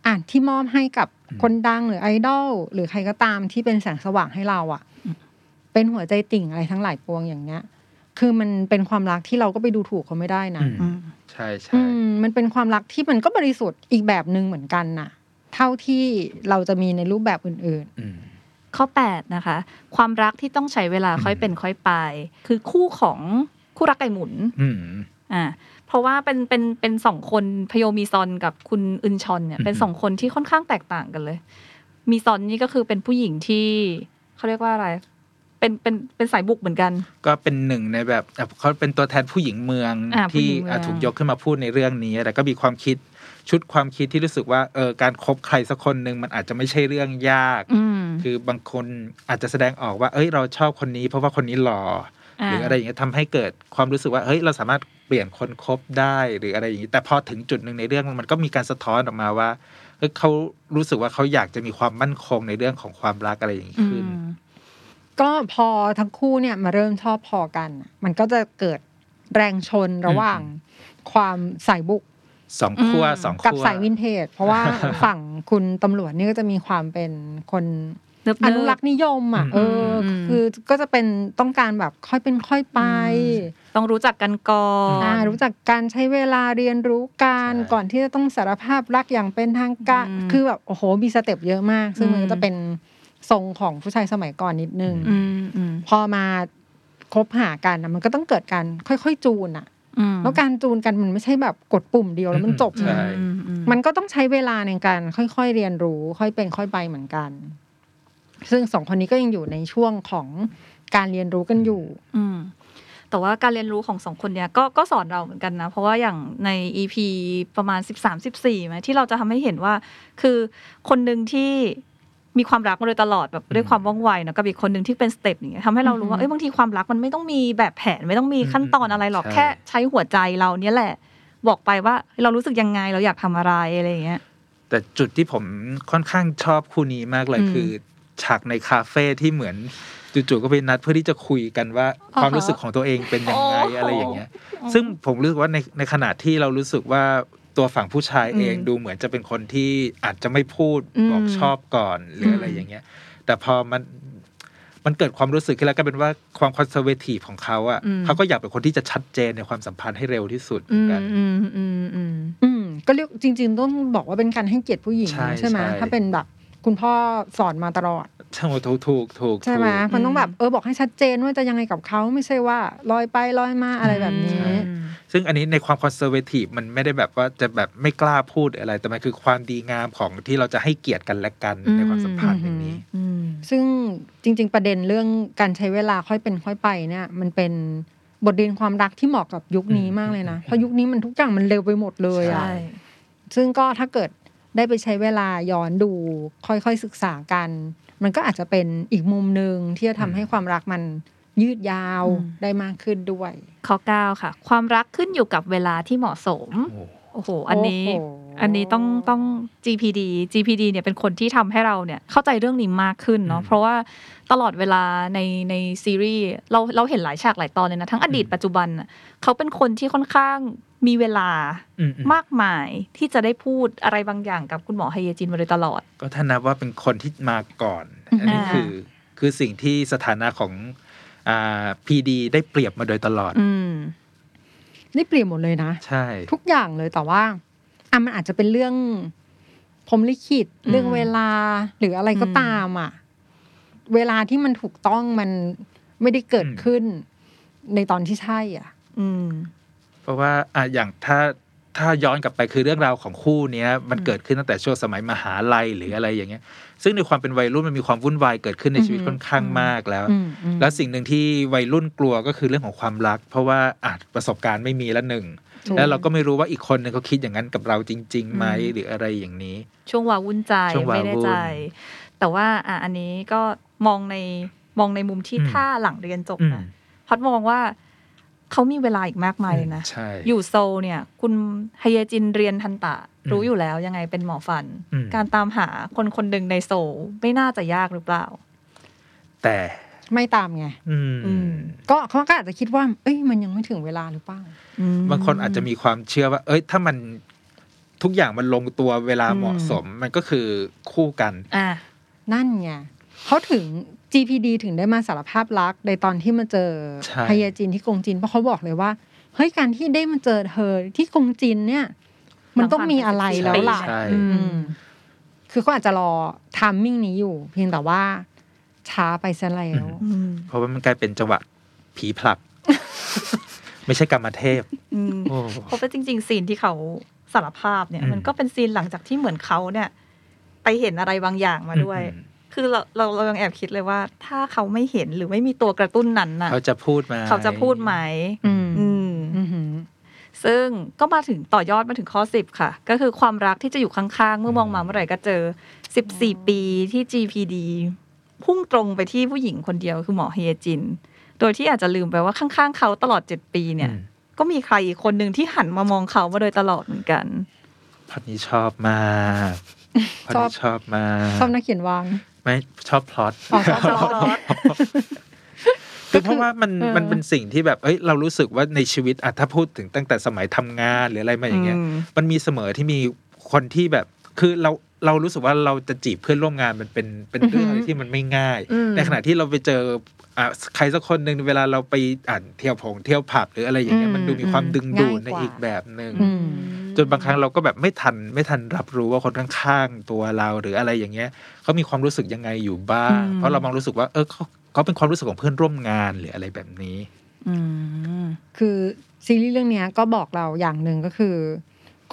อะที่มอบให้กับอืมคนดังหรือไอดอลหรือใครก็ตามที่เป็นแสงสว่างให้เราอะ เป็นหัวใจติ่งอะไรทั้งหลายปวงอย่างเงี้ย คือมันเป็นความรักที่เราก็ไปดูถูกเขาไม่ได้นะอืมอืมใช่ใช่อืมมันเป็นความรักที่มันก็บริสุทธิ์อีกแบบหนึ่งเหมือนกันน่ะ เท่าที่เราจะมีในรูปแบบอื่นอืม ข้อ 8 นะคะ ความรักที่ต้องใช้เวลาค่อยเป็นค่อยไป คือคู่ของคู่รักไก่หมุนอืมอ่าเพราะว่าเป็นเป็นเป็นสองคนพโยมีซอนกับคุณอึนชอนเนี่ยเป็นอืมสองคนที่ค่อนข้างแตกต่างกันเลย มีซอนนี่ก็คือเป็นผู้หญิงที่เขาเรียกว่าอะไรเป็นเป็นเป็นสายบุกเหมือนกัน ก็เป็นหนึ่งในแบบอะเขาเป็นตัวแทนผู้หญิงเมืองอ่าผู้ที่หญิงเมืองอะถูกยกขึ้นมาพูดในเรื่องนี้แต่ก็มีความคิดชุดความคิดที่รู้สึกว่าเออการคบใครสักคนหนึ่งมันอาจจะไม่ใช่เรื่องยากอืม คือบางคนอาจจะแสดงออกว่า เอ้ย เราชอบคนนี้ เพราะว่าคนนี้หล่ออาหรืออะไรอย่างเงี้ยทำให้เกิดความรู้สึกว่าเฮ้ยเราสามารถเปลี่ยนคนคบได้หรืออะไรอย่างงี้แต่พอถึงจุดหนึ่งในเรื่องมันก็มีการสะท้อนออกมาว่าเฮ้ยเขารู้สึกว่าเขาอยากจะมีความมั่นคงในเรื่องของความรักอะไรอย่างงี้อืขึ้นมก็พอทั้งคู่เนี่ยมาเริ่มชอบพอกันน่ะมันก็จะเกิดแรงชนระหว่างความสายบุก สองขั้วอืมสองกับขั้วสายวินเทจ เพราะว่าฝั่งคุณตำรวจนี่ก็จะมีความเป็นคนเนิบๆอนุรักษ์นิยมอะอืมเอออมคือก็จะเป็นต้องการแบบค่อยเป็นค่อยไป ต้องรู้จักกันก่อนอ่ารู้จักการใช้เวลาเรียนรู้กันใช่ก่อนที่จะต้องสารภาพรักอย่างเป็นทางการอืมคือแบบโอ้โหมีสเต็ปเยอะมาก ซึ่งมันอืมก็จะเป็นทรงของผู้ชายสมัยก่อนนิดนึงอืมอืมพอมาคบหากันน่ะมันก็ต้องเกิดการค่อยๆจูนอะอืม แล้วการจูนกันมันไม่ใช่แบบกดปุ่มเดียวแล้วมันจบใช่นะอืมอืมมันก็ต้องใช้เวลาในการค่อยๆเรียนรู้ ค่อยเป็นค่อยไปเหมือนกัน ซึ่งสองคนนี้ก็ยังอยู่ในช่วงของการเรียนรู้กันอยู่ อืมแต่ว่าการเรียนรู้ของสองคนเนี้ยก็ก็สอนเราเหมือนกันนะ เพราะว่าอย่างใน EP ประมาณ 13 14ไหมที่เราจะทำให้เห็นว่า คือคนหนึ่งที่ มีความรักมาโดยตลอดแบบด้วยความว่องไวเนอะกับอีกคนหนึ่งที่เป็น step อย่างเงี้ยทำให้เรารู้ว่าอือฮึเอ้ยบางทีความรักมันไม่ต้องมีแบบแผนไม่ต้องมีขั้นตอนอะไรหรอกใช่แค่ใช้หัวใจเราเนี่ยแหละ บอกไปว่าเรารู้สึกยังไงเราอยากทำอะไรอะไรอย่างเงี้ยแต่จุดที่ผมค่อนข้างชอบคู่นี้มากเลยอืมคือฉากในคาเฟ่ที่เหมือนจู่ๆก็ไปนัดเพื่อที่จะคุยกันว่าอ่าฮะความรู้สึกของตัวเองเป็นยังไงโอ้โหอะไรอย่างเงี้ย ซึ่งผมรู้สึกว่าในในขณะที่เรารู้สึกว่า ตัวฝั่งผู้ชายเองอืมดูเหมือนจะเป็นคนที่อาจจะไม่พูดอืมบอกชอบก่อนหรืออะไรอืมอย่างเงี้ย แต่พอมันมันเกิดความรู้สึกขึ้นแล้วก็เป็นว่าความคอนเซอร์เวทีฟของเขาอะเขาก็อยากเป็นคนที่จะชัดเจนในความสัมพันธ์ให้เร็วที่สุดเหอืมือนมกันอืมอืมอืมอืมก็เรียกจริง ๆ ต้องบอกว่าเป็นการให้เกียรติผู้หญิงใช่ใช่ไหมใช่ถ้าเป็นแบบคุณพ่อสอนมาตลอด ใช่ถูกถูกถูกใช่ไหมถูกมันต้องแบบเออบอกให้ชัดเจนว่าจะยังไงกับเขาไม่ใช่ว่าลอยไปลอยมาอะไรแบบนี้ใช่ซึ่งอันนี้ในความคอนเซอร์เวทีฟมันไม่ได้แบบว่าจะแบบไม่กล้าพูดอะไร แต่มันคือความดีงามของที่เราจะให้เกียรติกันและกันอืมในความสัมพันธ์อย่างนี้อืมซึ่งจริง ๆ ประเด็นเรื่องการใช้เวลาค่อยเป็นค่อยไปเนี่ย มันเป็นบทเรียนความรักที่เหมาะกับยุคนี้มากเลยนะเพราะยุคนี้มันทุกอย่างมันเร็วไปหมดเลยอะใช่ซึ่งก็ถ้าเกิดได้ไปใช้เวลาย้อนดูค่อยๆศึกษากัน มันก็อาจจะเป็นอีกมุมหนึ่งที่จะทำให้ความรักมันยืดยาวอืมได้มากขึ้นด้วย ข้อเก้าค่ะ ความรักขึ้นอยู่กับเวลาที่เหมาะสม โอ้โอ้โหอันนี้โอ้โหอันนี้ต้องต้อง GPD GPD เนี่ยเป็นคนที่ทำให้เราเนี่ยเข้าใจเรื่องนี้มากขึ้นเนาะอืมเพราะว่าตลอดเวลาในในซีรีส์เราเราเห็นหลายฉากหลายตอนเลยนะ ทั้งอดีตอืมปัจจุบันน่ะเขาเป็นคนที่ค่อนข้าง มีเวลาอืมอืมมากมายที่จะได้พูดอะไรบางอย่างกับคุณหมอไฮเยจินมาโดยตลอด ก็ถ้านับว่าเป็นคนที่มาก่อน อันนี้อ่าคือคือสิ่งที่สถานะของอ่าพีดีได้เปรียบมาโดยตลอด อืมนี่เปลี่ยนหมดเลยนะ ใช่ ทุกอย่างเลยแต่ว่าอะมันอาจจะเป็นเรื่องผมลิขิตอืมเรื่องเวลาหรืออะไรก็อืมตามอะ เวลาที่มันถูกต้องมันไม่ได้เกิดขึ้นในตอนที่ใช่ อะ อืมเพ ราะว่าอะอย่างถ้าถ้าย้อนกลับไปคือเรื่องราวของคู่เนี้ยมันอืมเกิดขึ้นตั้งแต่ช่วงสมัยมหาลัยหรืออะไรอย่างเงี้ย ซึ่งในความเป็นวัยรุ่นมันมีความวุ่นวายเกิดขึ้นในชีวิตอือฮึค่อนข้างมากแล้วอืมอืมแล้วสิ่งหนึ่งที่วัยรุ่นกลัวก็คือเรื่องของความรัก เพราะว่าอาจประสบการณ์ไม่มีละหนึ่งถูกแล้วเราก็ไม่รู้ว่าอีกคนหนึ่งเขาคิดอย่างนั้นกับเราจริงๆไหมอืมหรืออะไรอย่างนี้ ช่วงวาวุ่นใจช่วงวาวุ่ไม่นแน่ใจ แต่ว่าอะอันนี้ก็มองในมองในมุมที่อืมถ้าหลังเรียนจบอืมนะพัดมองว่า เขามีเวลาอีกมากมายเลยนะใช่อยู่โซลเนี่ย คุณไฮเยจินเรียนทันตะอืมรู้อยู่แล้วยังไงเป็นหมอฟันอืมการตามหาคนคนหนึ่งในโซลไม่น่าจะยากหรือเปล่า แต่ไม่ตามไงอืมอืมก็เขาก็อาจจะคิดว่า เอ้ยมันยังไม่ถึงเวลาหรือเปล่าบางคนอาจจะมีความเชื่อว่า เอ้ย ถ้ามันทุกอย่างมันลงตัวเวลาอืมเหมาะสม มันก็คือคู่กัน อะนั่นไงเขาถึง GPD ถึงได้มาสารภาพรักในตอนที่มาเจอใช่ไฮเยจินที่กงจินเพราะเขาบอกเลยว่าเฮ้ยการที่ได้มาเจอเธอที่กงจินเนี่ย มันต้องมีอะไรแล้วล่ะใช่อืมคือเขาอาจจะรอทามมิ่งนี้อยู่ เพียงแต่ว่าช้าไปซะแล้วอืมเพราะว่ามันกลายเป็นจังหวะผีผลัก ไม่ใช่กรรมเทพอืมโอ้เพราะว่าจริง ๆ ซีนที่เขาสารภาพเนี่ยอืมมันก็เป็นซีนหลังจากที่เหมือนเขาเนี่ย ไปเห็นอะไรบางอย่างมาด้วยอืม คือคือเราเราเรายังแอบคิดเลยว่า ถ้าเขาไม่เห็นหรือไม่มีตัวกระตุ้นนั้นน่ะ เขาจะพูดไหมาเขาจะพูดไหมอืมอืมอือหือซึ่งก็มาถึงต่อยอดมาถึงข้อ10ค่ะ ก็คือความรักที่จะอยู่ข้างๆ เมื่อมองมาเมื่อไหร่ก็เจอ14ปีที่ GPD พุ่งตรงไปที่ผู้หญิงคนเดียวคือหมอเฮยจิน โดยที่อาจจะลืมไปว่าข้างๆ เขาตลอด7ปีเนี่ยอืมก็มีใครอีกคนหนึ่งที่หันมามองเขามาโดยตลอดเหมือนกันพล็อตนี้ชอบมากพล็อตชอบนี้ชอบมากชอบนักเขียนวาง ไม่ชอบพล็อตอ๋อชอบพล็อตคือเพราะว่ามันเออมันเป็นสิ่งที่แบบ เอ้ยเรารู้สึกว่าในชีวิตอะถ้าพูดถึงตั้งแต่สมัยทำงานหรืออะไรมาอย่างเงี้ยอืมมันมีเสมอที่มีคนที่แบบ คือเราเรารู้สึกว่าเราจะจีบเพื่อนร่วมงานมันเป็นเป็นเรื่องอะไรที่มันไม่ง่ายอืมในขณะที่เราไปเจออะใครสักคนหนึ่งเวลาเราไปอ่านเที่ยวผงเที่ยวผับหรืออะไรอย่างเงี้ยอืมมันดูมีความดึงดูดง่ายกว่าในอีกแบบหนึ่งอืม จนบางครั้งเราก็แบบไม่ทันไม่ทันรับรู้ว่าคนข้างๆตัวเราหรืออะไรอย่างเงี้ยเขามีความรู้สึกยังไงอยู่บ้างอืมเพราะเรามองรู้สึกว่า เออเขาเขาเป็นความรู้สึกของเพื่อนร่วมงานหรืออะไรแบบนี้อืมคือซีรีส์เรื่องเนี้ยก็บอกเราอย่างหนึ่งก็คือ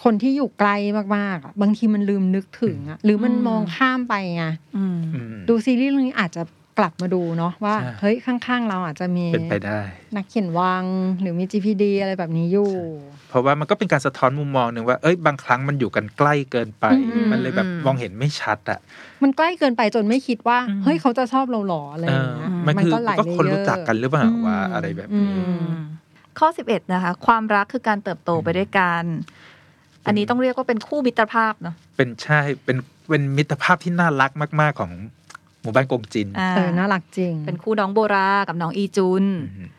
คนที่อยู่ไกลมากๆอะบางทีมันลืมนึกถึงอะหรือมันอืมมองข้ามไปไงอืมอืมดูซีรีส์เรื่องนี้อาจจะกลับมาดูเนาะว่าใช่เฮ้ยข้างๆ เราอาจจะมีเป็นไปได้ นักเขียนวังหรือมี GPD อะไรแบบนี้อยู่เพ ราะว่ามันก็เป็นการสะท้อนมุมมองหนึ่งว่าเอ้ยบางครั้งมันอยู่กันใกล้เกินไปอืมมันเลยแบบอืมมองเห็นไม่ชัดอะมันใกล้เกินไปจนไม่คิดว่าอืมเฮ้ยเขาจะชอบเราหรออะไรเออย่างอเงี้ยมันคือก็หลายก็คนเลเยอรู้จักกันหรือเปล่าว่าอะไรแบบนี้อืมข้อ 11 นะคะ ความรักคือการเติบโตไปด้วยกัน อันนี้ต้องเรียกว่าเป็นคู่มิตรภาพเนาะเป็นใช่เป็นเป็นมิตรภาพที่น่ารักมาก ๆของหมู่บ้านกงจินอ่าเออน่ารักจริง เป็นคู่น้องโบรากับน้องอีจุนอืม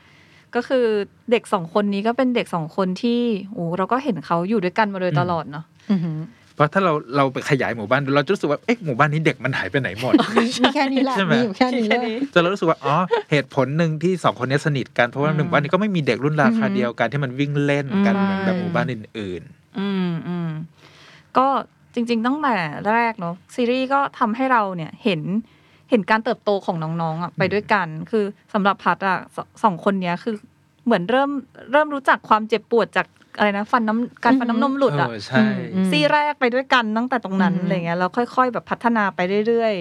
ก็คือเด็กสองคนนี้ก็เป็นเด็กสองคนที่โอ้เราก็เห็นเขาอยู่ด้วยกันมาโดยตลอดเนาะอือหือเพราะถ้าเราเราไปขยายหมู่บ้านดูเราจะรู้สึกว่าเอ๊ะหมู่บ้านนี้เด็กมันหายไปไหนหมดมีแค่นี้แหละใช่ไหมมีอยู่แค่นี้เลยจนเรารู้สึกว่าอ๋อเหตุผลหนึ่งที่สองคนนี้สนิทกันเพราะว่าอืมหนึ่งบ้านนี้ก็ไม่มีเด็กรุ่นราคาอือฮึเดียวกันที่มันวิ่งเล่นกันอืมเหมือนแบบหมู่บ้านอื่นอืมอืมก็จริง ๆ ตั้งแต่แรกเนาะซีรีส์ก็ทำให้เราเนี่ยเห็น เห็นการเติบโตของน้องๆอะไปด้วยกัน คือสำหรับพัดอะสสองคนเนี้ยคือเหมือนเริ่มเริ่มรู้จักความเจ็บปวดจากอะไรนะฟันน้ำการฟันน้ำนมๆหลุดอะเออใช่อืมซี่แรกไปด้วยกันตั้งแต่ตรงนั้นอืมอะไรเงี้ยแล้วค่อย ๆ แบบพัฒนาไปเรื่อย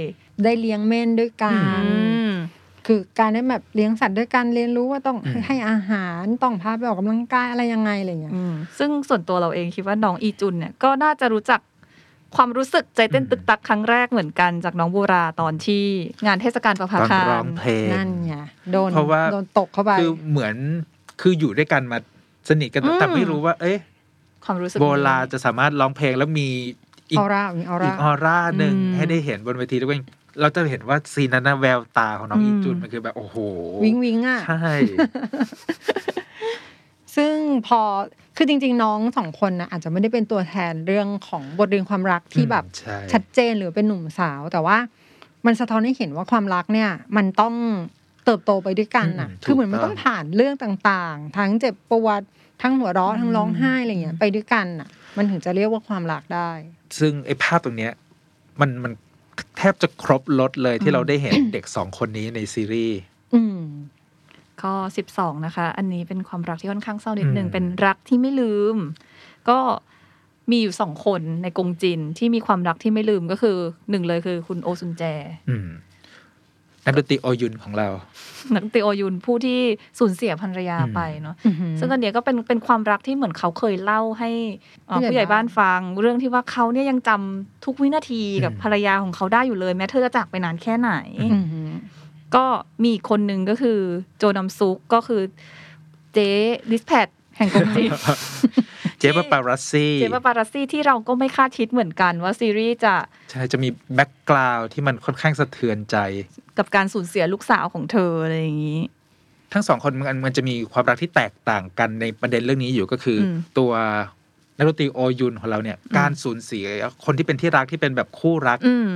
ได้เลี้ยงเม่นด้วยกัๆนอืมคือการได้แบบเลี้ยงสัตว์ด้วยกันเรียนรู้ว่าต้องอืมให้อาหารต้องพาไปออกกำลังกายอะไรยังไงอะไรเงี้ยอืมซึ่งส่วนตัวเราเองคิดว่าน้องอีจุนเนี่ยก็น่าจะรู้จัก ความรู้สึกใจเต้นตึกตักครั้งแรกเหมือนกันจากน้องโบราตอนที่งานเทศกาลประภาตอนคารร้องเพลงนั่นไงโดนเพราะว่าโดนตกเข้าไปคือเหมือนคืออยู่ด้วยกันมาสนิทกันอืมแต่ไม่รู้ว่า เอ๊ะความรู้สึกโบนี้ราจะสามารถร้องเพลงแล้วมีอีกออร่ามีอออีร่ากออร่าหนึ่งอืมให้ได้เห็นบนเวทีด้วยเราจะเห็นว่าซีนนั้นนะแววตาของน้องอืมอีจุนมันคือแบบโอ้โห วิงวิงอะใช่ ซึ่งพอคือจริง ๆ น้องสองคนนะอาจจะไม่ได้เป็นตัวแทนเรื่องของบทเรียนความรักที่แบบใช่ ชัดเจนหรือเป็นหนุ่มสาว แต่ว่ามันสะท้อนให้เห็นว่าความรักเนี่ย มันต้องเติบโตไปด้วยกันอะ อืมคือเหมือนมันถูกต้ต้อองง ผ่านเรื่องต่างๆ ทั้งเจ็บปวดทั้งหัวเราะทั้งร้องไห้อะไรเงี้ยไปด้วยกันอะ มันถึงจะเรียกว่าความรักได้ ซึ่งไอ้ภาพตรงเนี้ยมันมันแทบจะครบรถเลยที่เราได้เห็น เด็กสองคนนี้ในซีรีส์ อืม ข้อ 12 นะคะ อันนี้เป็นความรักที่ค่อนข้างเศร้านิดนึงอืมเป็นรักที่ไม่ลืม ก็มีอยู่สองคนในกงจินที่มีความรักที่ไม่ลืมก็คือหนึ่งเลยคือคุณโอซุนแจอืมนักดนตรีโอยุนของเรา นักดนตรีโอยุนผู้ที่สูญเสียภรรยาอืมไปเนาะอือหือซึ่งอันเนี้ยก็เป็นเป็นความรักที่เหมือนเขาเคยเล่าให้เอ่อผู้ผู้ใหใหญ่ญ่บ้านฟัง เรื่องที่ว่าเขาเนี่ยยังจำทุกวินาทีกับอืมภรรยาของเขาได้อยู่เลย แม้เธอจะจากไปนานแค่ไหนอือหือ ก็มีอีกคนนึงก็คือโจนำซุกก็คือเจ๊ดิสแพดแห่งกงจีนเจฟปารัสซี่เจ๊ปาปารัสซี่ที่เราก็ไม่คาดคิดเหมือนกันว่าซีรีส์จะ ใช่ จะมีแบ็กกราวด์ที่มันค่อนข้างสะเทือนใจ กับการสูญเสียลูกสาวของเธออะไรอย่างนี้ ทั้งสองคนมันมันจะมีความรักที่แตกต่างกันในประเด็นเรื่องนี้อยู่ก็คืออมตัวนักดนตรีโอยุนของเราเนี่ย การสูญเสียคนที่เป็นที่รักที่เป็นแบบคู่รักอืม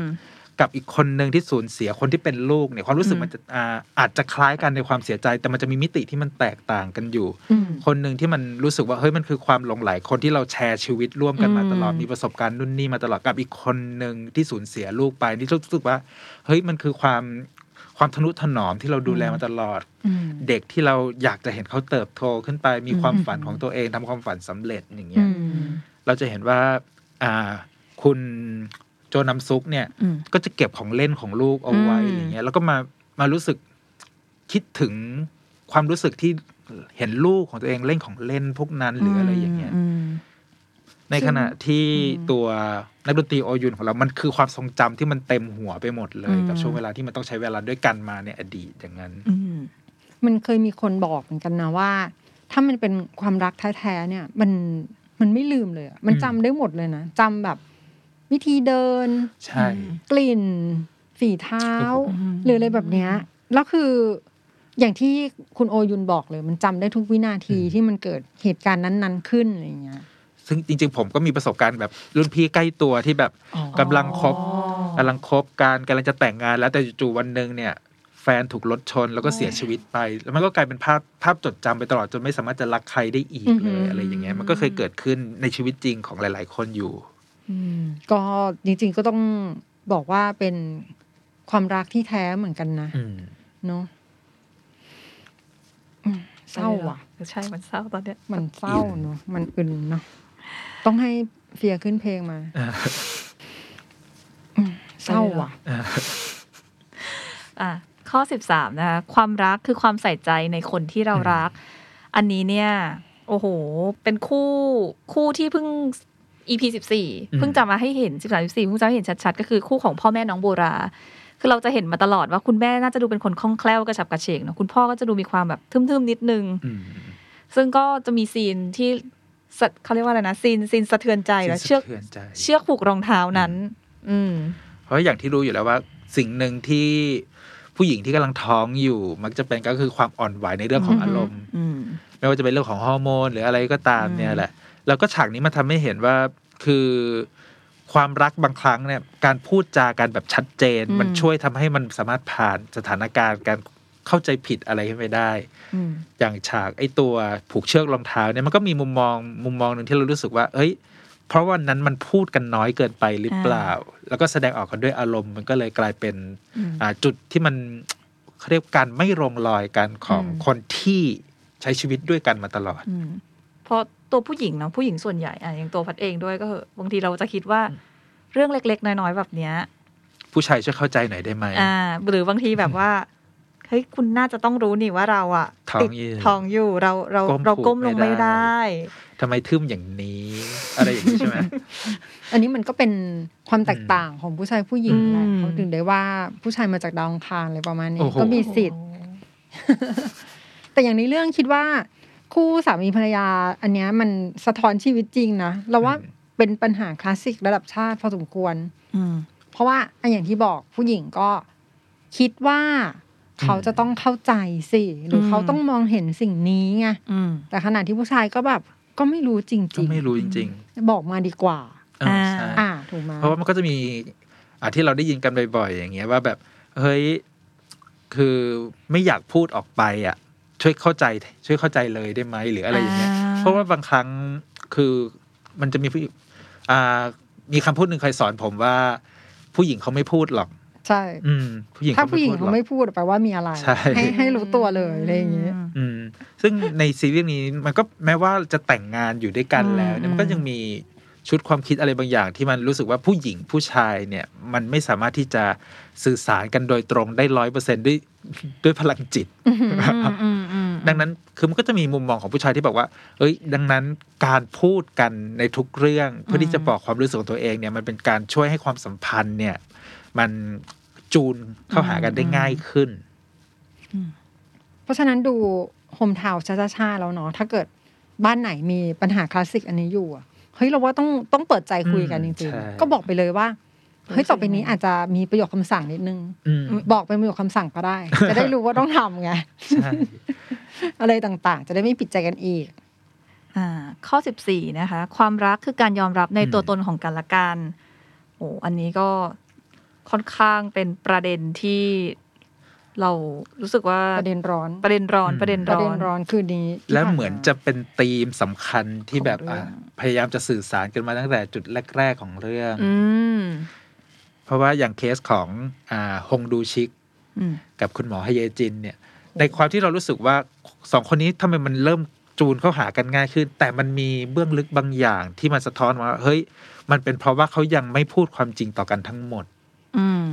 กับอีกคนหนึ่งที่สูญเสียคนที่เป็นลูกเนี่ยความรู้สึกอืมมันจะอ่าอาจจะคล้ายกันในความเสียใจ แต่มันจะมีมิติที่มันแตกต่างกันอยู่อืมคนหนึ่งที่มันรู้สึกว่าเฮ้ยมันคือความหลงไหลคนที่เราแชร์ชีวิตร่วมกันมาตลอดอืมมีประสบการณ์นู่นนี่มาตลอดกับอีกคนหนึ่งที่สูญเสียลูกไปนี่รู้สึกว่าเฮ้ยมันคือความความทนุถนอมที่เราดูแลมาตลอดอืมเด็กที่เราอยากจะเห็นเขาเติบโตขึ้นไปมีความอืมฝันของตัวเองทำความฝันสำเร็จอย่างเงี้อืยมเราจะเห็นว่าอ่าคุณ โจนำซุกเนี่ย อืม ก็จะเก็บของเล่นของลูกเอาไว้อืม อย่างเงี้ยแล้วก็มามารู้สึกคิดถึงความรู้สึกที่เห็นลูกของตัวเองเล่นของเล่นพวกนั้นหรืออะไรอย่างเงี้ย ม ในขณะที่อืมตัวนักดนตรีโอยุนของเรา มันคือความทรงจำที่มันเต็มหัวไปหมดเลยกับช่วงเวลาที่มันต้องใช้เวลาด้วยกันมาในอดีตอย่างนั้น อืมมันเคยมีคนบอกเหมือนกันนะว่า ถ้ามันเป็นความรักแท้ๆเนี่ย มันมันไม่ลืมเลยอะมันอืม จำได้หมดเลยนะจำแบบ วิธีเดิน ใช่ กลิ่น ฝีเท้าโอ้โหหรืออะไรแบบเนี้ยแล้วคืออย่างที่คุณโอยุนบอกเลย มันจำได้ทุกวินาทีที่มันเกิดเหตุการณ์นั้น ๆ ขึ้นอะไรอย่างเงี้ยซึ่งจริง ๆ ผมก็มีประสบการณ์แบบรุ่นพี่ใกล้ตัวที่แบบกำลังคบกำลังคบการกำลังจะแต่งงาน แล้วแต่จู่ๆวันหนึ่งเนี่ย แฟนถูกรถชนแล้วก็เสียชีวิตไป แล้วมันก็กลายเป็นภาพภาพจดจำไปตลอดจนไม่สามารถจะรักใครได้อีกอือเลหือยอะไรอย่างเงี้ยมันก็เคยเกิดขึ้นในชีวิตจริงของหลาย ๆ คนอยู่ ก็จริงๆก็ต้องบอกว่าเป็นความรักที่แท้เหมือนกันนะอืมเนาะอืมเศร้าว่ะ ใช่มันเศร้าตอนเนี้ย มันเศร้าเนาะมันอึนเนาะต้องให้เฟียขึ้นเพลงมาอืมเศร้าว่ะอะข้อสิบสามนะคะความรักคือความใส่ใจในคนที่เรารัก อันนี้เนี่ย โอ้โห เป็นคู่คู่ที่เพิ่ง EP สิบสี่อืมเพิ่งจะมาให้เห็นสิบสามสิบสี่เพิ่งจะให้เห็นชัดๆ ก็คือคู่ของพ่อแม่น้องโบรา คือเราจะเห็นมาตลอดว่าคุณแม่น่าจะดูเป็นคนคล่องแคล่วกระฉับกระเฉงเนอะคุณพ่อก็จะดูมีความแบบทึมๆนิดนึงอืมซึ่งก็จะมีซีนที่สะเขาเรียกว่าอะไรนะซีนซีนสะเทือนใจแล้วเชือกสะทืนใจเชือกผูกรองเท้านั้น อืม เพราะอย่างที่รู้อยู่แล้วว่า สิ่งหนึ่งที่ผู้หญิงที่กำลังท้องอยู่ มักจะเป็นก็คือความอ่อนไหวในเรื่องของอือฮึอารมณ์อืมไม่ว่าจะเป็นเรื่องของฮอร์โมนหรืออะไรก็ตามอืมเนี่ยแหละ แล้วก็ฉากนี้มาทำให้เห็นว่าคือความรักบางครั้งเนี่ยการพูดจากันแบบชัดเจน มันช่วยทำให้มันสามารถผ่านสถานการณ์การเข้าใจผิดอะไรขึ้นไปได้อืมอย่างฉากไอ้ตัวผูกเชือกรองเท้าเนี่ยมันก็มีมุมมองมุมมองหนึ่งที่เรารู้สึกว่า เอ้ย เพราะวันนั้นมันพูดกันน้อยเกินไปหรือเปล่า แล้วก็แสดงออกกันด้วยอารมณ์มันก็เลยกลายเป็นอืมอ่าจุดที่มันเขาเรียกการไม่ลงรอยกันของอืมคนที่ใช้ชีวิตด้วยกันมาตลอดอืมเพราะ ตัวผู้หญิงเนาะผู้หญิงส่วนใหญ่อะอย่างตัวพัดเองด้วยก็เหอะบางทีเราจะคิดว่าเรื่องเล็ก ๆ น้อยๆแบบเนี้ย ผู้ชายช่วยเข้าใจหน่อยได้ไหมอ่า หรือบางทีแบบว่าเฮ้ยคุณน่าจะต้องรู้นี่ว่าเราอะท้องติดอยู่ท้องอยู่เราเราก้มเราก้มผูกลงไม่ไม่ได้ได้ทำไมทึมอย่างนี้ อะไรอย่างนี้ใช่ไหมอันนี้มันก็เป็นความแตกต่างของผู้ชายผู้หญิงแหละอืมเขาถึงได้ว่าผู้ชายมาจากดาวอังคารอะไรประมาณนี้โอ้โหก็มีสิทธิ์ แต่อย่างในเรื่องคิดว่า คู่สามีภรรยา อันเนี้ยมันสะท้อนชีวิตจริงนะเราว่าเป็นปัญหาคลาสสิกระดับชาติพอสมควร อืมเพราะว่าอันอย่างที่บอกผู้หญิงก็คิดว่าเขาจะต้องเข้าใจสิ หรืออมเขาต้องมองเห็นสิ่งนี้ไงอืมแต่ขณะที่ผู้ชายก็แบบก็ไม่รู้จก็ริงไม่รู้จริง ๆ บอกมาดีกว่าๆเออใช่อ่าถูกไหมเพราะว่ามันก็จะมีอ่าที่เราได้ยินกันบ่อยๆอย่างเงี้ยว่าแบบ เฮ้ย คือไม่อยากพูดออกไปอะ ช่วยเข้าใจ ช่วยเข้าใจเลยได้ไหมหรืออะไรอย่างเงี้ยอ่าเพราะว่าบางครั้งคือมันจะมีผู้อ่ามีคำพูดหนึ่งเคยสอนผมว่า ผู้หญิงเขาไม่พูดหรอก ใช่ อืมผู้หญิงถ้าเขาผู้หญิงไม่พูดหรเขาอกไม่พูดแปลว่ามีอะไรใช่ให้ให้รู้ตัวเลยอะไรอย่างเงี้ยอืม ซึ่งในซีรีส์นี้มันก็แม้ว่าจะแต่งงานอยู่ด้วยกันแล้วเนี่ยอืมมันก็ยังมี ชุดความคิดอะไรบางอย่างที่มันรู้สึกว่าผู้หญิงผู้ชายเนี่ยมันไม่สามารถที่จะสื่อสารกันโดยตรงได้ร้อยเปอร์เซนด้วยด้วยพลังจิตอืมอืมอืมดังนั้นคือมันก็จะมีมุมมองของผู้ชายที่บอกว่า เอ้ย ดังนั้นการพูดกันในทุกเรื่องเพื่อที่จะบอกความรู้สึกของตัวเองเนี่ยมันเป็นการช่วยให้ความสัมพันธ์เนี่ย มันจูนเข้าหากันได้ง่ายขึ้น เพราะฉะนั้นดูโฮมทาวน์ชาๆแล้วเนาะถ้าเกิดบ้านไหนมีปัญหาคลาสสิกอันนี้อยู่อะ เฮ้ยเราว่าต้องต้องเปิดใจคุยกันจอืมริงใช่ๆก็บอกไปเลยว่าเฮ้ยต่อไปนี้อาจจะมีประโยคคำสั่งนิดนึงอืมบอกเป็นประโยคคำสั่งก็ได้ จะได้รู้ว่าต้องทำไงใช่อะไรต่างๆ จะได้ไม่ผิดใจกันอีกอ่าข้อสิบสี่นะคะ ความรักคือการยอมรับในอืมตัวตนของกันและกันโอ้อันนี้ก็ค่อนข้างเป็นประเด็นที่ เรารู้สึกว่าประเด็นร้อนประเด็นร้อนอืมประเด็นประร้อเด็นนร้อนคือนี้ที่แล้วผ่าเหมือนจะเป็นธีมสำคัญที่แบบของเรื่องอะพยายามจะสื่อสารกันมาตั้งแต่จุดแรก ๆ ของเรื่องอืมเพราะว่าอย่างเคสของอ่าฮงดูชิกอืมกับคุณหมอฮเยจิน เนี่ย ในความที่เรารู้สึกว่าสองคนนี้ทำไมมันเริ่มจูนเข้าหากันง่ายขึ้น แต่มันมีเบื้องลึกบางอย่างที่มันสะท้อนว่า เฮ้ย มันเป็นเพราะว่าเขายังไม่พูดความจริงต่อกันทั้งหมดอืม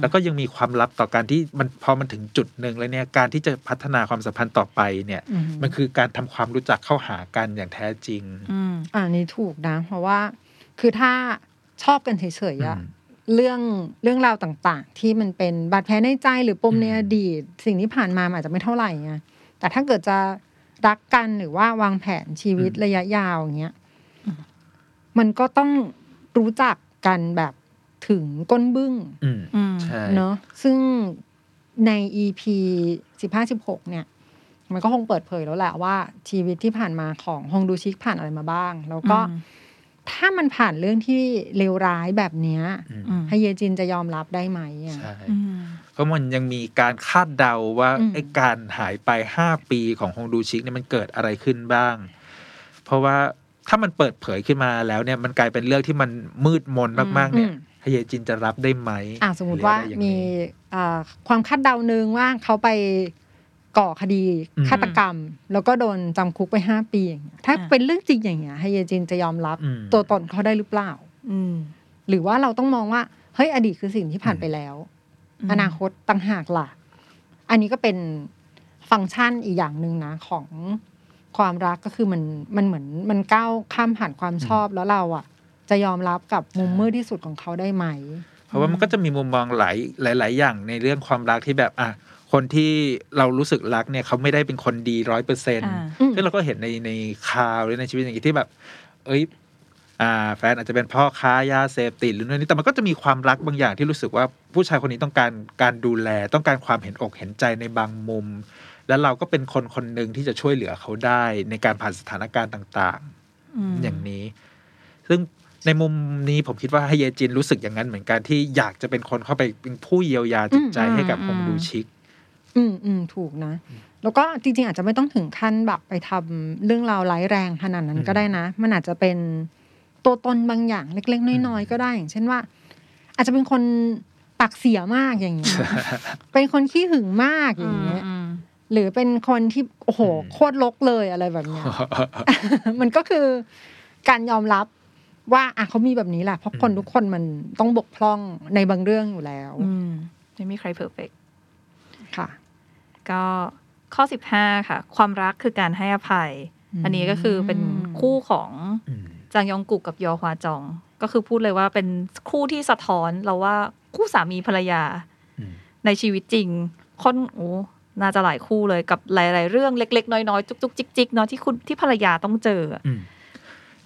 แล้วก็ยังมีความลับต่อการที่มันพอมันถึงจุดหนึ่งแล้วเนี่ยการที่จะพัฒนาความสัมพันธ์ต่อไปเนี่ยอืมมันคือการทำความรู้จักเข้าหากันอย่างแท้จริงอืมอ่านี่ถูกนะเพราะว่าคือถ้าชอบกันเฉยๆอะอืมเรื่องเรื่องราวต่างๆ ที่มันเป็นบาดแผลในใจหรือปมอืมในอดีต สิ่งที่ผ่านมามันอาจจะไม่เท่าไหร่ไงแต่ถ้าเกิดจะรักกันหรือว่าวางแผนชีวิตระยะยาวอย่างเงี้ยมันก็ต้องรู้จักกันแบบ ถึงก้นบึ้งอืมอืมใช่เนอะซึ่งใน EP สิบห้าสิบหกเนี่ย มันก็คงเปิดเผยแล้วแหละว่า ชีวิตที่ผ่านมาของฮงดูชิกผ่านอะไรมาบ้าง แล้วก็อืมถ้ามันผ่านเรื่องที่เลวร้ายแบบเนี้ยอืมอืมฮเยจินจะยอมรับได้ไหมอะใช่อืมเพราะมันยังมีการคาดเดาว่าอืมไอ้การหายไปห้าปีของฮงดูชิกเนี่ยมันเกิดอะไรขึ้นบ้าง เพราะว่าถ้ามันเปิดเผยขึ้นมาแล้วเนี่ยมันกลายเป็นเรื่องที่มันมืดมนมาก ๆ เนี่ยฮ เยจินจะรับได้ไหมอะสมมติว่าหรืออะไรอย่างมีนี้อ่าความคาดเดาหนึ่งว่าเขาไปก่อคดีอืมฆาตกรรม แล้วก็โดนจำคุกไปห้าปีอย่างเงี้ยถ้าอ่าเป็นเรื่องจริงอย่างเงี้ยฮเยจินจะยอมรับอืมตัวตนเขาได้หรือเปล่าอืมหรือว่าเราต้องมองว่าเฮ้ยอดีตคือสิ่งที่ผ่านอืมไปแล้วอืมอนาคตต่างหากล่ะ อันนี้ก็เป็นฟังก์ชันอีกอย่างหนึ่งนะของความรักก็คือมันมันเหมือนมันก้าวข้ามผ่านความชอบแล้วเราอะ จะยอมรับกับมุมมืดที่สุดของเขาได้ไหม เพราะว่ามันก็จะมีมุมมองหลายหลายๆอย่างในเรื่องความรักที่แบบอะคนที่เรารู้สึกรักเนี่ยเขาไม่ได้เป็นคนดีร้อยเปอร์เซ็นต์อ่าอืมซึ่งเราก็เห็นในในข่าวหรือในชีวิตอย่างนี้ที่แบบ เอ้ยอ่าแฟนอาจจะเป็นพ่อค้ายาเสพติดหรือนู่นนี่แต่มันก็จะมีความรักบางอย่างที่รู้สึกว่าผู้ชายคนนี้ต้องการการดูแลต้องการความเห็นอกเห็นใจในบางมุม แล้วเราก็เป็นคนคนหนึ่งที่จะช่วยเหลือเขาได้ในการผ่านสถานการณ์ต่างมๆอย่างนี้ ซึ่ง ในมุมนี้ผมคิดว่าไฮเยจินรู้สึกอย่างนั้นเหมือนกันที่อยากจะเป็นคนเข้าไปเป็นผู้เยียวยาจิตใจอืมให้กับอืมฮงดูชิก อืมอืมถูกนะ แล้วก็จริง ๆ อาจจะไม่ต้องถึงขั้นแบบไปทำเรื่องราวร้ายแรงขนาดนั้นอืมก็ได้นะ มันอาจจะเป็นตัวตนบางอย่างเล็ก ๆ น้อย ๆ ก็ได้ อย่างเช่นว่า อาจจะเป็นคนปากเสียมากอย่างเงี้ยเป็นคนขี้หึงมากอย่างเงี้ยอืมหรือเป็นคนที่โอ้โหอืมโคตรลกเลยอะไรแบบเนี้ยมันก็คือการยอมรับ ว่าอะเขามีแบบนี้แหละเพราะคนอืมทุกคนมันต้องบกพร่องในบางเรื่องอยู่แล้วอืมไม่มีใครเพอร์เฟกค่ะ ก็ข้อสิบห้าค่ะ ความรักคือการให้อภัยอืมอันนี้ก็คือเป็นคู่ของอืมจางยองกุกกับยอฮวาจอง ก็คือพูดเลยว่าเป็นคู่ที่สะท้อนเราว่าคู่สามีภรรยาอืมในชีวิตจริงค่อนโอ้น่าจะหลายคู่เลยกับหลาย ๆ เรื่องเล็ก ๆ น้อยๆจุกๆจิกๆเนาะที่คุณที่ภรรยาต้องเจออะอืม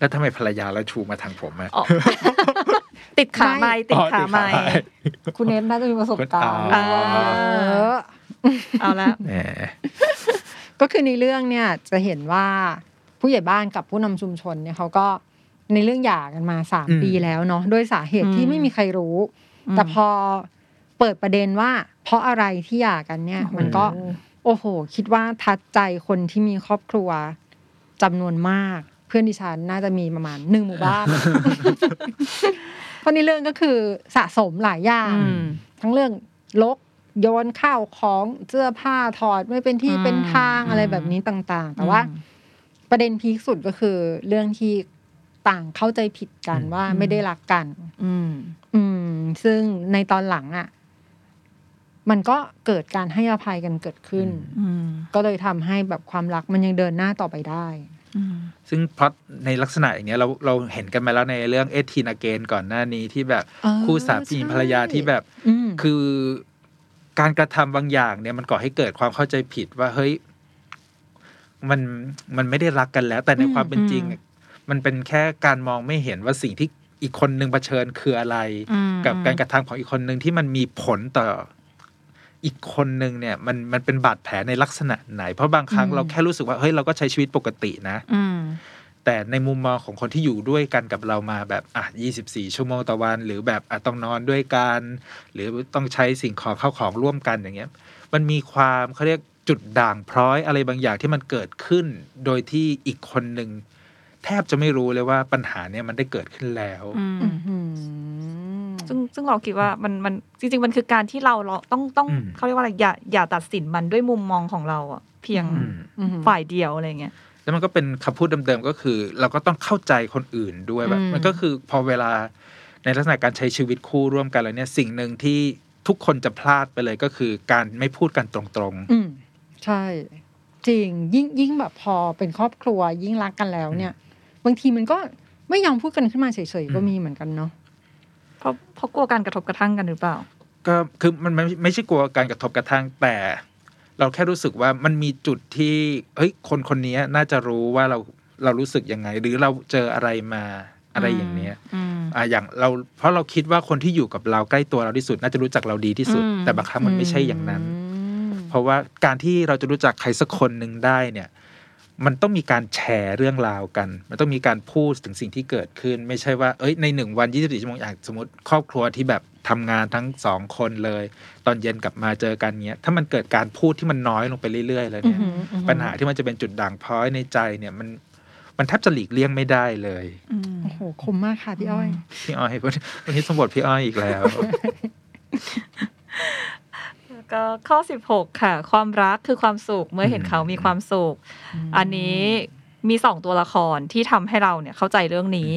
แล้วทำไมภรรยาเราชูมาทางผมอะอ๋อติดขาไม้ติดขาไม้อ๋อติดขาไม้คุณเนทน่าจะมีประสบการณ์อ่าเออเอาละ แหม ก็คือในเรื่องเนี่ยจะเห็นว่าผู้ใหญ่บ้านกับผู้นำชุมชนเนี่ยเขาก็ในเรื่องหย่ากันมาสามอืม ปีแล้วเนาะด้วยสาเหตุที่อืม ไม่มีใครรู้อืมแต่พอเปิดประเด็นว่า เพราะอะไรที่หย่ากันเนี่ย มันก็ โอ้โห คิดว่าทัดใจคนที่มีครอบครัวจำนวนมาก เพื่อนดิฉันน่าจะมีประมาณหนึ่งหมู่บ้านเพราะในเรื่องก็คือสะสมหลายอย่างอืมทั้งเรื่องลกโยนข้าวของเสื้อผ้าถอดไม่เป็นที่อืมเป็นทางอืมอะไรแบบนี้ต่างๆ แต่ว่าอืมประเด็นพีคสุดก็คือ เรื่องที่ต่างเข้าใจผิดกันอืมว่าไม่ได้รักกัน อืม อืม ซึ่งในตอนหลังอะ มันก็เกิดการให้อภัยกันเกิดขึ้นอืมก็เลยทำให้แบบความรักมันยังเดินหน้าต่อไปได้อืม ซึ่งพล็อตในลักษณะอย่างเงี้ยเราเราเห็นกันมาแล้วในเรื่องเอทีนอเกนก่อนหน้านี้ที่แบบเออคู่สามีใช่ภรรยาที่แบบอืมคือการกระทำบางอย่างเนี่ยมันก่อให้เกิดความเข้าใจผิดว่าเฮ้ยมันมันไม่ได้รักกันแล้ว แต่ในอืมความเป็นจริงอืมมันเป็นแค่การมองไม่เห็นว่าสิ่งที่อีกคนนึงเผชิญคืออะไรอืมกับการกระทำของอีกคนหนึ่งที่มันมีผลต่อ อีกคนหนึ่งเนี่ยมันมันเป็นบาดแผลในลักษณะไหน เพราะบางครั้งอืมเราแค่รู้สึกว่าเฮ้ยเราก็ใช้ชีวิตปกตินะอืมแต่ในมุมมองของคนที่อยู่ด้วยกันกับเรามาแบบอะ24 ชั่วโมงต่อวัน หรือแบบอะต้องนอนด้วยกัน หรือต้องใช้สิ่งของเข้าของร่วมกันอย่างเงี้ย มันมีความเขาเรียกจุดด่างพร้อยอะไรบางอย่างที่มันเกิดขึ้น โดยที่อีกคนหนึ่งแทบจะไม่รู้เลยว่าปัญหาเนี่ยมันได้เกิดขึ้นแล้วอืมอื้อหือ ซึ่งซึ่งเราคิดว่ามันมันจริง ๆ มันคือการที่เราเราต้องต้องอืมเขาเรียกว่าอะไรอย่าอย่าตัดสินมันด้วยมุมมองของเราอะเพียงอืมอืมฝ่ายเดียวอะไรเงี้ยแล้วมันก็เป็นคำพูดเดิมๆก็คือ เราก็ต้องเข้าใจคนอื่นด้วยแบบอืมมันก็คือพอเวลาในลักษณะการใช้ชีวิตคู่ร่วมกันแล้วเนี่ยสิ่งหนึ่งที่ทุกคนจะพลาดไปเลยก็คือการไม่พูดกันตรงอืมใช่ จริงยิ่งยิ่งแบบพอเป็นครอบครัวยิ่งรักกันแล้วเนี่ย บางทีมันก็ไม่ยอมพูดกันขึ้นมาเฉยๆก็มีเหมือนกันเนาะ เพราะเพราะกลัวการกระทบกระทั่งกันหรือเปล่าๆก็คือมันไม่ไม่ใช่กลัวการกระทบกระทั่งแต่ เราแค่รู้สึกว่ามันมีจุดที่เฮ้ยคนคนนี้น่าจะรู้ว่าเราเรารู้สึกยังไง หรือเราเจออะไรมาอะไรอย่างเนี้ยอืมอ่าอย่างเราเพราะเราคิดว่าคนที่อยู่กับเราใกล้ตัวเราที่สุด น่าจะรู้จักเราดีที่สุดอืมแต่บางครั้งมันไม่ใช่อย่างนั้นอืมเพราะว่าการที่เราจะรู้จักใครสักคนหนึ่งได้เนี่ย มันต้องมีการแชร์เรื่องราวกัน มันต้องมีการพูดถึงสิ่งที่เกิดขึ้น ไม่ใช่ว่าเอ้ยในหนึ่งวัน 24 ชั่วโมงอย่างสมมติครอบครัวที่แบบทำงานทั้งสองคนเลย ตอนเย็นกลับมาเจอกันเนี้ย ถ้ามันเกิดการพูดที่มันน้อยลงไปเรื่อยๆเลยเนี่ยอือหืออือหือปัญหาที่มันจะเป็นจุดด่างพร้อยในใจเนี่ยมันมันแทบจะหลีกเลี่ยงไม่ได้เลยอืมโอ้โหคมมากค่ะพี่อ้อย พี่อ้อยวันนี้สมบทพี่อ้อยอีกแล้วแล้ว ก็ข้อ 16 ค่ะ ความรักคือความสุขเมื่อเห็นอืมเขามีความสุข อันนี้มีสองตัวละครที่ทำให้เราเนี่ยเข้าใจเรื่องนี้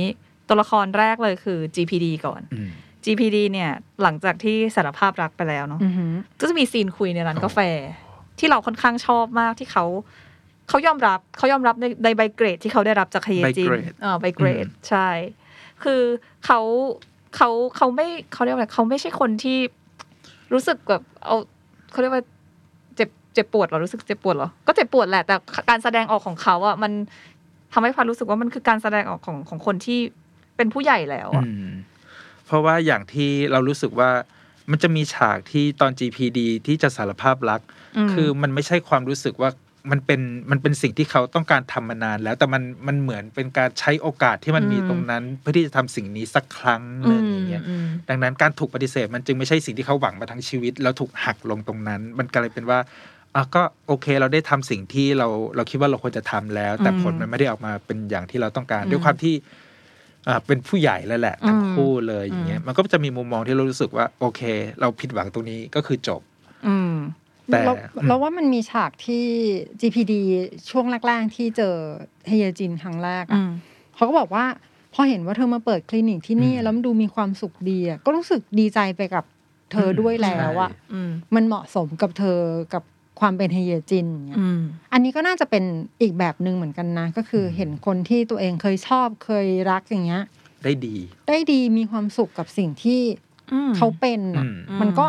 ตัวละครแรกเลยคือ GPD ก่อนอืม GPD เนี่ยหลังจากที่สารภาพรักไปแล้วเนาะอือหือก็จะมีซีนคุยในร้านกาแฟ ที่เราค่อนข้างชอบมากที่เขาเขายอมรับเขายอมรับในในใบเกรดที่เขาได้รับจากเฮียใบจินเกรดเออใบเกรดอืมใช่ คือเขาเขาเขาไม่เขาเรียกว่าอะไรเขาไม่ใช่คนที่รู้สึกแบบเอา เขาเรียกว่าเจ็บเจ็บปวดเหรอรู้สึกเจ็บปวดเหรอก็เจ็บปวดแหละแต่การแสดงออกของเขาอะมันทำให้พันรู้สึกว่ามันคือการแสดงออกของของคนที่เป็นผู้ใหญ่แล้วอะอืมเพราะว่าอย่างที่เรารู้สึกว่ามันจะมีฉากที่ตอน GPD ที่จะสารภาพรักมคือมันไม่ใช่ความรู้สึกว่า มันเป็นมันเป็นสิ่งที่เขาต้องการทำมานานแล้วแต่มันมันเหมือนเป็นการใช้โอกาสที่มันมีตรงนั้น เพื่อที่จะทำสิ่งนี้สักครั้งหนึ่งอย่างเงี้ยอืมดังนั้นการถูกปฏิเสธมันจึงไม่ใช่สิ่งที่เขาหวังมาทั้งชีวิต แล้วถูกหักลงตรงนั้น มันกลายเป็นว่าอะก็โอเคเราได้ทำสิ่งที่เราเราคิดว่าเราควรจะทำแล้ว แต่อืมผลมันไม่ได้ออกมาเป็นอย่างที่เราต้องการอืมด้วยความที่อ่าเป็นผู้ใหญ่แล้วแหละทั้งอืมคู่เลยอย่างเงี้ยมันก็จะมีมุมมองที่เรารู้สึกว่า โอเค เราผิดหวังตรงนี้ก็คือจบอืม แต่เราอืมเราว่ามันมีฉากที่ GPD ช่วงแรกๆที่เจอเฮียจินครั้งแรกอือะมเขาก็บอกว่าพอเห็นว่าเธอมาเปิดคลินิกที่นี่อืมแล้วมันดูมีความสุขดีอะก็รู้สึกดีใจไปกับเธอด้วยแล้วอะใช่อืมมันเหมาะสมกับเธอกับความเป็นเฮียจินอย่างเงี้ยอืมอันนี้ก็น่าจะเป็นอีกแบบหนึ่งเหมือนกันนะ ก็คือเห็นคนที่ตัวเองเคยชอบเคยรักอย่างเงี้ย ได้ดี ได้ดีมีความสุขกับสิ่งที่อืมเขาเป็นอะอืมมันก็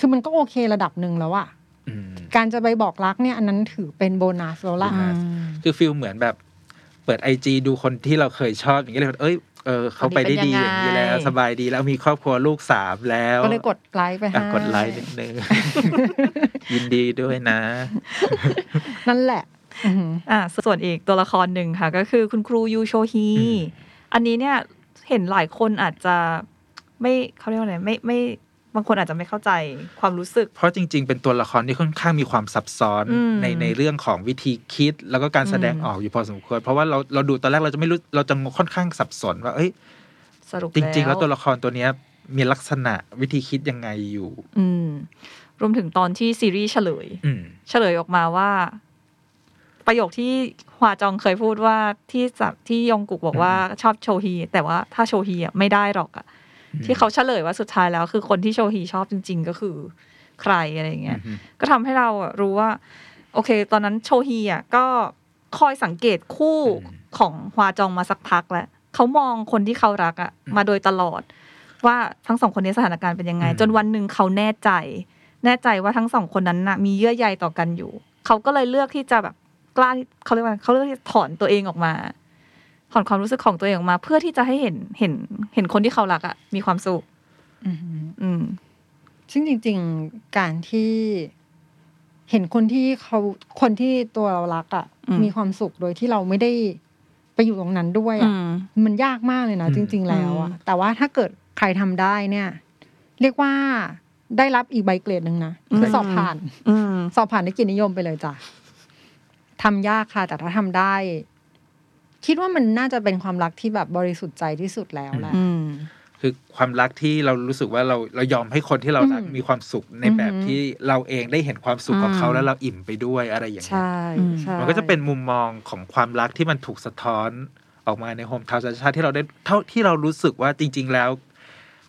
คือมันก็โอเคระดับหนึ่งแล้วอะอืมการจะไปบอกรักเนี่ยอันนั้นถือเป็นโบนัสแล้วล่ะอืคือฟิลเหมือนแบบ เปิดไอจดูคนที่เราเคยชอบอย่างเงี้ยเลยเอ้ยเออเขาไปได้ดีอย่างนี้แล้วสบายดีแล้วมีครอบครัวลูกสามแล้วก็เลยกดไลค์ไปอะให้กดไลค์นิดนึงยินดีด้วยนะ นั่นแหละอือหืออ่าส่วนอีกตัวละครหนึ่งค่ะ ก็คือคุณครูยูโชฮีอืมอันนี้เนี่ยเห็นหลายคนอาจจะไม่เขาเรียกว่าอะไรไม่ไม่ บางคนอาจจะไม่เข้าใจความรู้สึก เพราะจริง ๆ เป็นตัวละครที่ค่อนข้างมีความซับซ้อนอืมในในเรื่องของวิธีคิด แล้วก็การแสดงอืมออกอยู่พอสมควร เพราะว่าเราเราดูตอนแรกเราจะไม่รู้เราจะค่อนข้างสับสนว่าเอ้ยสรุปจริง ๆ แล้วตัวละครตัวเนี้ยมีลักษณะวิธีคิดยังไงอยู่ อืมรวมถึงตอนที่ซีรีส์เฉลยอืมเฉลยออกมาว่า ประโยคที่ฮวาจองเคยพูดว่าที่สับที่ยองกุกบอกว่าชอบโชฮีแต่ว่าถ้าโชฮีอะไม่ได้หรอกอะ ที่เขาเฉลยว่าสุดท้ายแล้ว คือคนที่โชฮีชอบจริง ๆ ก็คือใครอะไรอย่างเงี้ยอืมก็ทำให้เราอะรู้ว่า โอเค ตอนนั้นโชฮีอะก็คอยสังเกตคู่อืมของฮวาจองมาสักพักแล้วเขามองคนที่เขารักอะมาโดยตลอด ว่าทั้งสองคนนี้สถานการณ์เป็นยังไงอืมจนวันหนึ่งเขาแน่ใจ แน่ใจว่าทั้งสองคนนั้นน่ะ มีเยื่อใยต่อกันอยู่ เขาก็เลยเลือกที่จะแบบกล้าที่เขาเรียกว่าเขาเลือกที่จะถอนตัวเองออกมา ถอนความรู้สึกของตัวเองออกมา เพื่อที่จะให้เห็นเห็นเห็นคนที่เขารักอะมีความสุขอือหืออืมซึ่งจริง ๆ การที่เห็นคนที่เขาคนที่ตัวเรารักอะ่ะอืมมีความสุขโดยที่เราไม่ได้ไปอยู่ตรงนั้นด้วยอือะ่ะมมันยากมากเลยนะอืมจริง ๆ แล้วอะ่ะอืมแต่ว่าถ้าเกิดใครทำได้เนี่ย เรียกว่าได้รับอีกใบเกรดหนึ่งนะคือสอบผ่านอืมสอบผ่านในกิจนิยมไปเลยจ้ะทำยากค่ะ แต่ถ้าทำได้ คิดว่ามันน่าจะเป็นความรักที่แบบบริสุทธิ์ใจที่สุดแล้วแหละอืมคือความรักที่เรารู้สึกว่าเราเรายอมให้คนที่เรารักอืมมีความสุขในแบบอือหือที่เราเองได้เห็นความสุขของเขาอืมแล้วเราอิ่มไปด้วยอะไรอย่างเงี้ยใช่ใช่มันก็จะเป็นมุมมองของความรักที่มันถูกสะท้อนออกมาในโฮมทาวน์ชาติที่เราได้เท่าที่เรารู้สึกว่าจริง ๆ แล้ว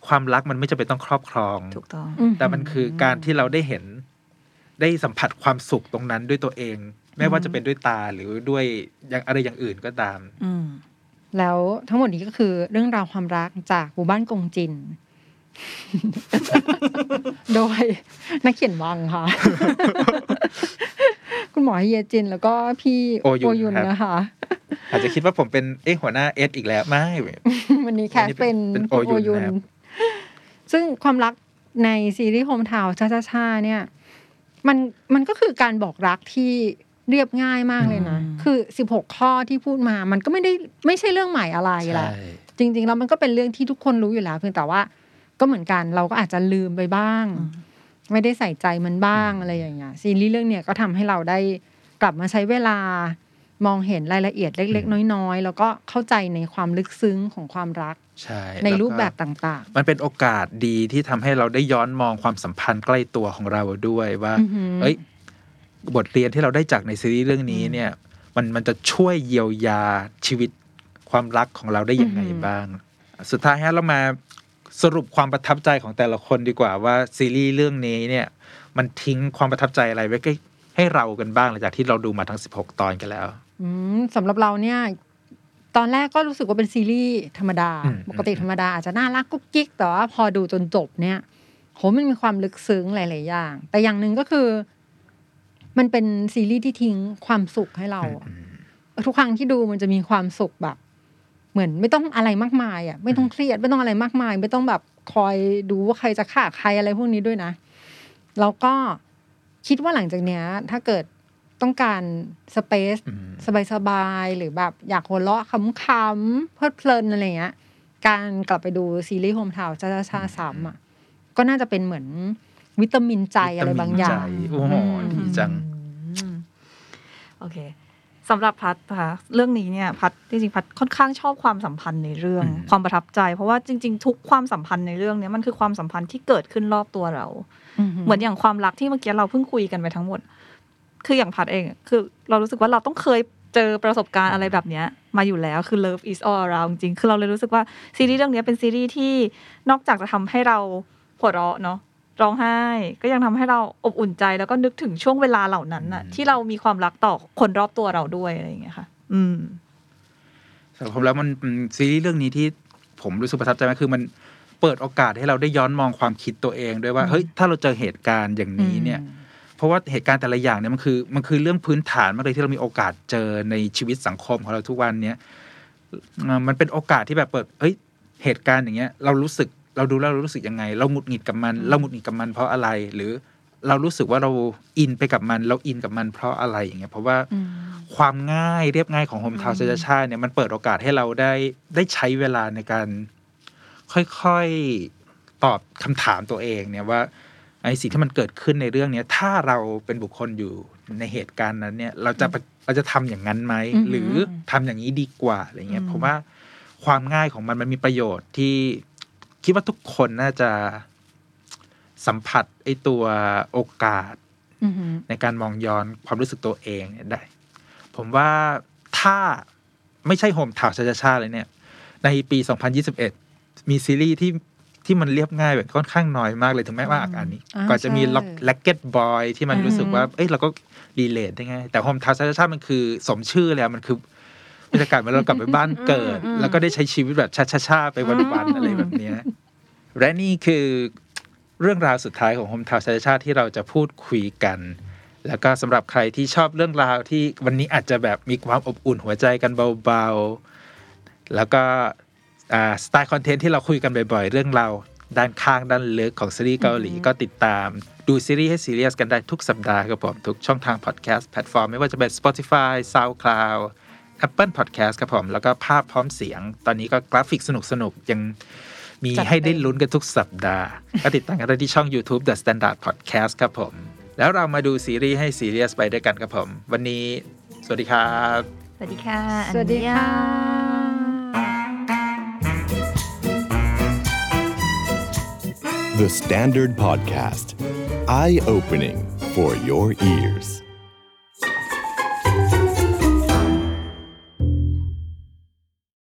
ความรักมันไม่จำเป็นต้องครอบครองถูกต้องอืแต่มันคือการที่เราได้เห็นได้สัมผัสความสุขตรงนั้นด้วยตัวเอง ไม่ว่าจะเป็นด้วยตาหรือด้วยอย่างอะไรอย่างอื่นก็ตาม อืมแล้วทั้งหมดนี้ก็คือเรื่องราวความรักจากหมู่บ้านกงจิน โดยนักเขียนวังค่ะ คุณหมอเฮียจินแล้วก็พี่โอยุนครับ นะคะ อาจจะคิดว่าผมเป็นเอ๊ะหัวหน้าเอสอีกแล้วไม่ วันนี้แคสวันนี้เป็นเป็นโอยุนนะครับ ซึ่งความรักในซีรีส์โฮมทาวน์ชาชาชาเนี่ย มันมันก็คือการบอกรักที่ เรียบง่ายมากเลยนะอืมคือสิบหกข้อที่พูดมา มันก็ไม่ได้ไม่ใช่เรื่องใหม่อะไรแหละ จริง ๆ แล้วมันก็เป็นเรื่องที่ทุกคนรู้อยู่แล้ว เพียงแต่ว่า ก็เหมือนกันเราก็อาจจะลืมไปบ้าง ไม่ได้ใส่ใจมันบ้างอะไรอย่างเงี้ย ซีรีส์เรื่องเนี้ยก็ทำให้เราได้กลับมาใช้เวลามองเห็นรายละเอียดเล็ก ๆ น้อย ๆ แล้วก็เข้าใจในความลึกซึ้งของความรักใช่ในล้วก็รูปแบบต่างมันเป็นโอกาสดีที่ทำให้เราได้ย้อนมองความสัมพันธ์ใกล้ตัวของเราด้วยว่าอือหือเอ้ย บทเรียนที่เราได้จากในซีรีส์เรื่องนี้เนี่ย มันมันจะช่วยเยียวยาชีวิตความรักของเราได้ยังไงอือหือบ้าง สุดท้ายฮะเรามาสรุปความประทับใจของแต่ละคนดีกว่าว่าซีรีส์เรื่องนี้เนี่ย มันทิ้งความประทับใจอะไรไว้ให้ให้เรากันบ้างหลังจากที่เราดูมาทั้ง 16 ตอนกันแล้วๆอืมสำหรับเราเนี่ยตอนแรกก็รู้สึกว่าเป็นซีรีส์ธรรมดาอืมปกติธรรมดาอาจจะน่ารักกุ๊กกิ๊กแต่ว่าพอดูจนจบเนี่ยโหมันมีความลึกซึ้งหลาย ๆ อย่าง แต่อย่างหนึ่งก็คือ มันเป็นซีรีส์ที่ทิ้งความสุขให้เราอะทุกครั้งที่ดูมันจะมีความสุขแบบ เหมือนไม่ต้องอะไรมากมายอะไม่ต้องเครียดไม่ต้องอะไรมากมาย ไม่ต้องแบบคอยดูว่าใครจะฆ่าใครอะไรพวกนี้ด้วยนะแล้วก็คิดว่าหลังจากเนี้ย ถ้าเกิดต้องการสเปซอืมสบายๆหรือแบบอยากหัวเราะขำๆเพลิดเพลินอะไรเงี้ย การกลับไปดูซีรีส์โฮมทาวน์จ้าชาซ้ำอะก็น่าจะเป็นเหมือน วิตามินใจอะไรบางอย่างวิตมินใจโอ้โหดีจังอืมโอเคสำหรับพัดนะคะเรื่องนี้เนี่ยพัดจริงๆพัดค่อนข้างชอบความสัมพันธ์ในเรื่องอืมความประทับใจ เพราะว่าจริง ๆ ทุกความสัมพันธ์ในเรื่องเนี้ยมันคือความสัมพันธ์ที่เกิดขึ้นรอบตัวเรา เหมือนอย่างความรักที่เมื่อกี้เราเพิ่งคุยกันไปทั้งหมด คืออย่างพัดเองอะคือเรารู้สึกว่าเราต้องเคยเจอประสบการณ์อะไรแบบเนี้ยมาอยู่แล้วคือ love is all around จริงๆคือเราเลยรู้สึกว่าซีรีส์เรื่องเนี้ยเป็นซีรีส์ที่นอกจากจะทำให้เราหัวเราะเนาะ ร้องไห้ ก็ยังทำให้เราอบอุ่นใจแล้วก็นึกถึงช่วงเวลาเหล่านั้นน่ะอืมที่เรามีความรักต่อคนรอบตัวเราด้วยอะไรอย่างเงี้ยค่ะ อืมสำหรับผมแล้วมันเป็นซีรีส์เรื่องนี้ที่ผมรู้สึกประทับใจมากคือมันเปิดโอกาสให้เราได้ย้อนมองความคิดตัวเองด้วยว่าเฮ้ยถ้าเราเจอเหตุการณ์อย่างนี้เนี่ย เพราะว่าเหตุการณ์แต่ละอย่างเนี่ยมันคือมันคือเรื่องพื้นฐานมากเลยที่เรามีโอกาสเจอในชีวิตสังคมของเราทุกวันเนี้ยเอ่อมันเป็นโอกาสที่แบบเปิดเฮ้ยเหตุการณ์อย่างเงี้ย เรารู้สึก เราดูแล้วเรารู้สึกยังไง เราหงุดหงิดกับมัน เราหงุดหงิดกับมันเพราะอะไร หรือเรารู้สึกว่าเราอินไปกับมัน เราอินกับมันเพราะอะไรอย่างเงี้ยเพราะว่าความง่ายเรียบง่ายของโฮมทาวน์อืมชาเนี่ยมันเปิดโอกาสให้เราได้ได้ใช้เวลาในการค่อยๆตอบคำถามตัวเองเนี่ยว่าไอ้สิ่งที่มันเกิดขึ้นในเรื่องเนี้ย ถ้าเราเป็นบุคคลอยู่ในเหตุการณ์นั้น เนี่ย เราจะเราจะทำอย่างนั้นไหมอือหือหรือทำอย่างนี้ดีกว่าอะไรเงี้ยอืมผมว่าความง่ายของมันมันมีประโยชน์ที่ คิดว่าทุกคนน่าจะสัมผัสไอ้ตัวโอกาสอือหือในการมองย้อนความรู้สึกตัวเองเนี่ยได้ ผมว่าถ้าไม่ใช่ Hometown Cha-Cha-Cha เลยเนี่ย ในปี 2021 มีซีรีส์ที่ที่มันเรียบง่ายแบบค่อนข้างน้อยมากเลยถึงแม้ว่าอันนี้อ่าก่อนจะมีใช่ Rac Racket Boys ที่มันอืมรู้สึกว่า เอ้ยเราก็relate ได้ง่ายแต่ Hometown Cha-Cha-Cha มันคือสมชื่อเลยอะมันคือ บรรยากาศเหมือนเรากลับไปบ้านเกิด แล้วก็ได้ใช้ชีวิตแบบชาชาชาไปวันๆอะไรแบบเนี้ยและนี่คือเรื่องราวสุดท้ายของ Hometown Cha-Cha ที่เราจะพูดคุยกัน แล้วก็สำหรับใครที่ชอบเรื่องราวที่วันนี้อาจจะแบบมีความอบอุ่นหัวใจกันเบาๆ แล้วก็อ่าสไตล์คอนเทนต์ที่เราคุยกันบ่อยๆ เรื่องราวด้านข้างด้านลึกของซีรีส์เกาหลีก็ติดตาม ดูซีรีส์ให้ซีเรียสกันได้ทุกสัปดาห์ครับผม ทุกช่องทางพอดแคสต์แพลตฟอร์ม ไม่ว่าจะเป็น Spotify SoundCloud Apple Podcast ครับผม แล้วก็ภาพพร้อมเสียง ตอนนี้ก็กราฟิกสนุกๆยังมีจัดเต็มให้ได้ลุ้นกันทุกสัปดาห์ ก็ติดตามกันได้ที่ช่อง YouTube The Standard Podcast ครับผม แล้วเรามาดูซีรีส์ให้ซีเรียสไปด้วยกันครับผม วันนี้ สวัสดีครับ สวัสดีค่ะ สวัสดีค่ะ 안녕 The Standard Podcast. Eye opening for your ears.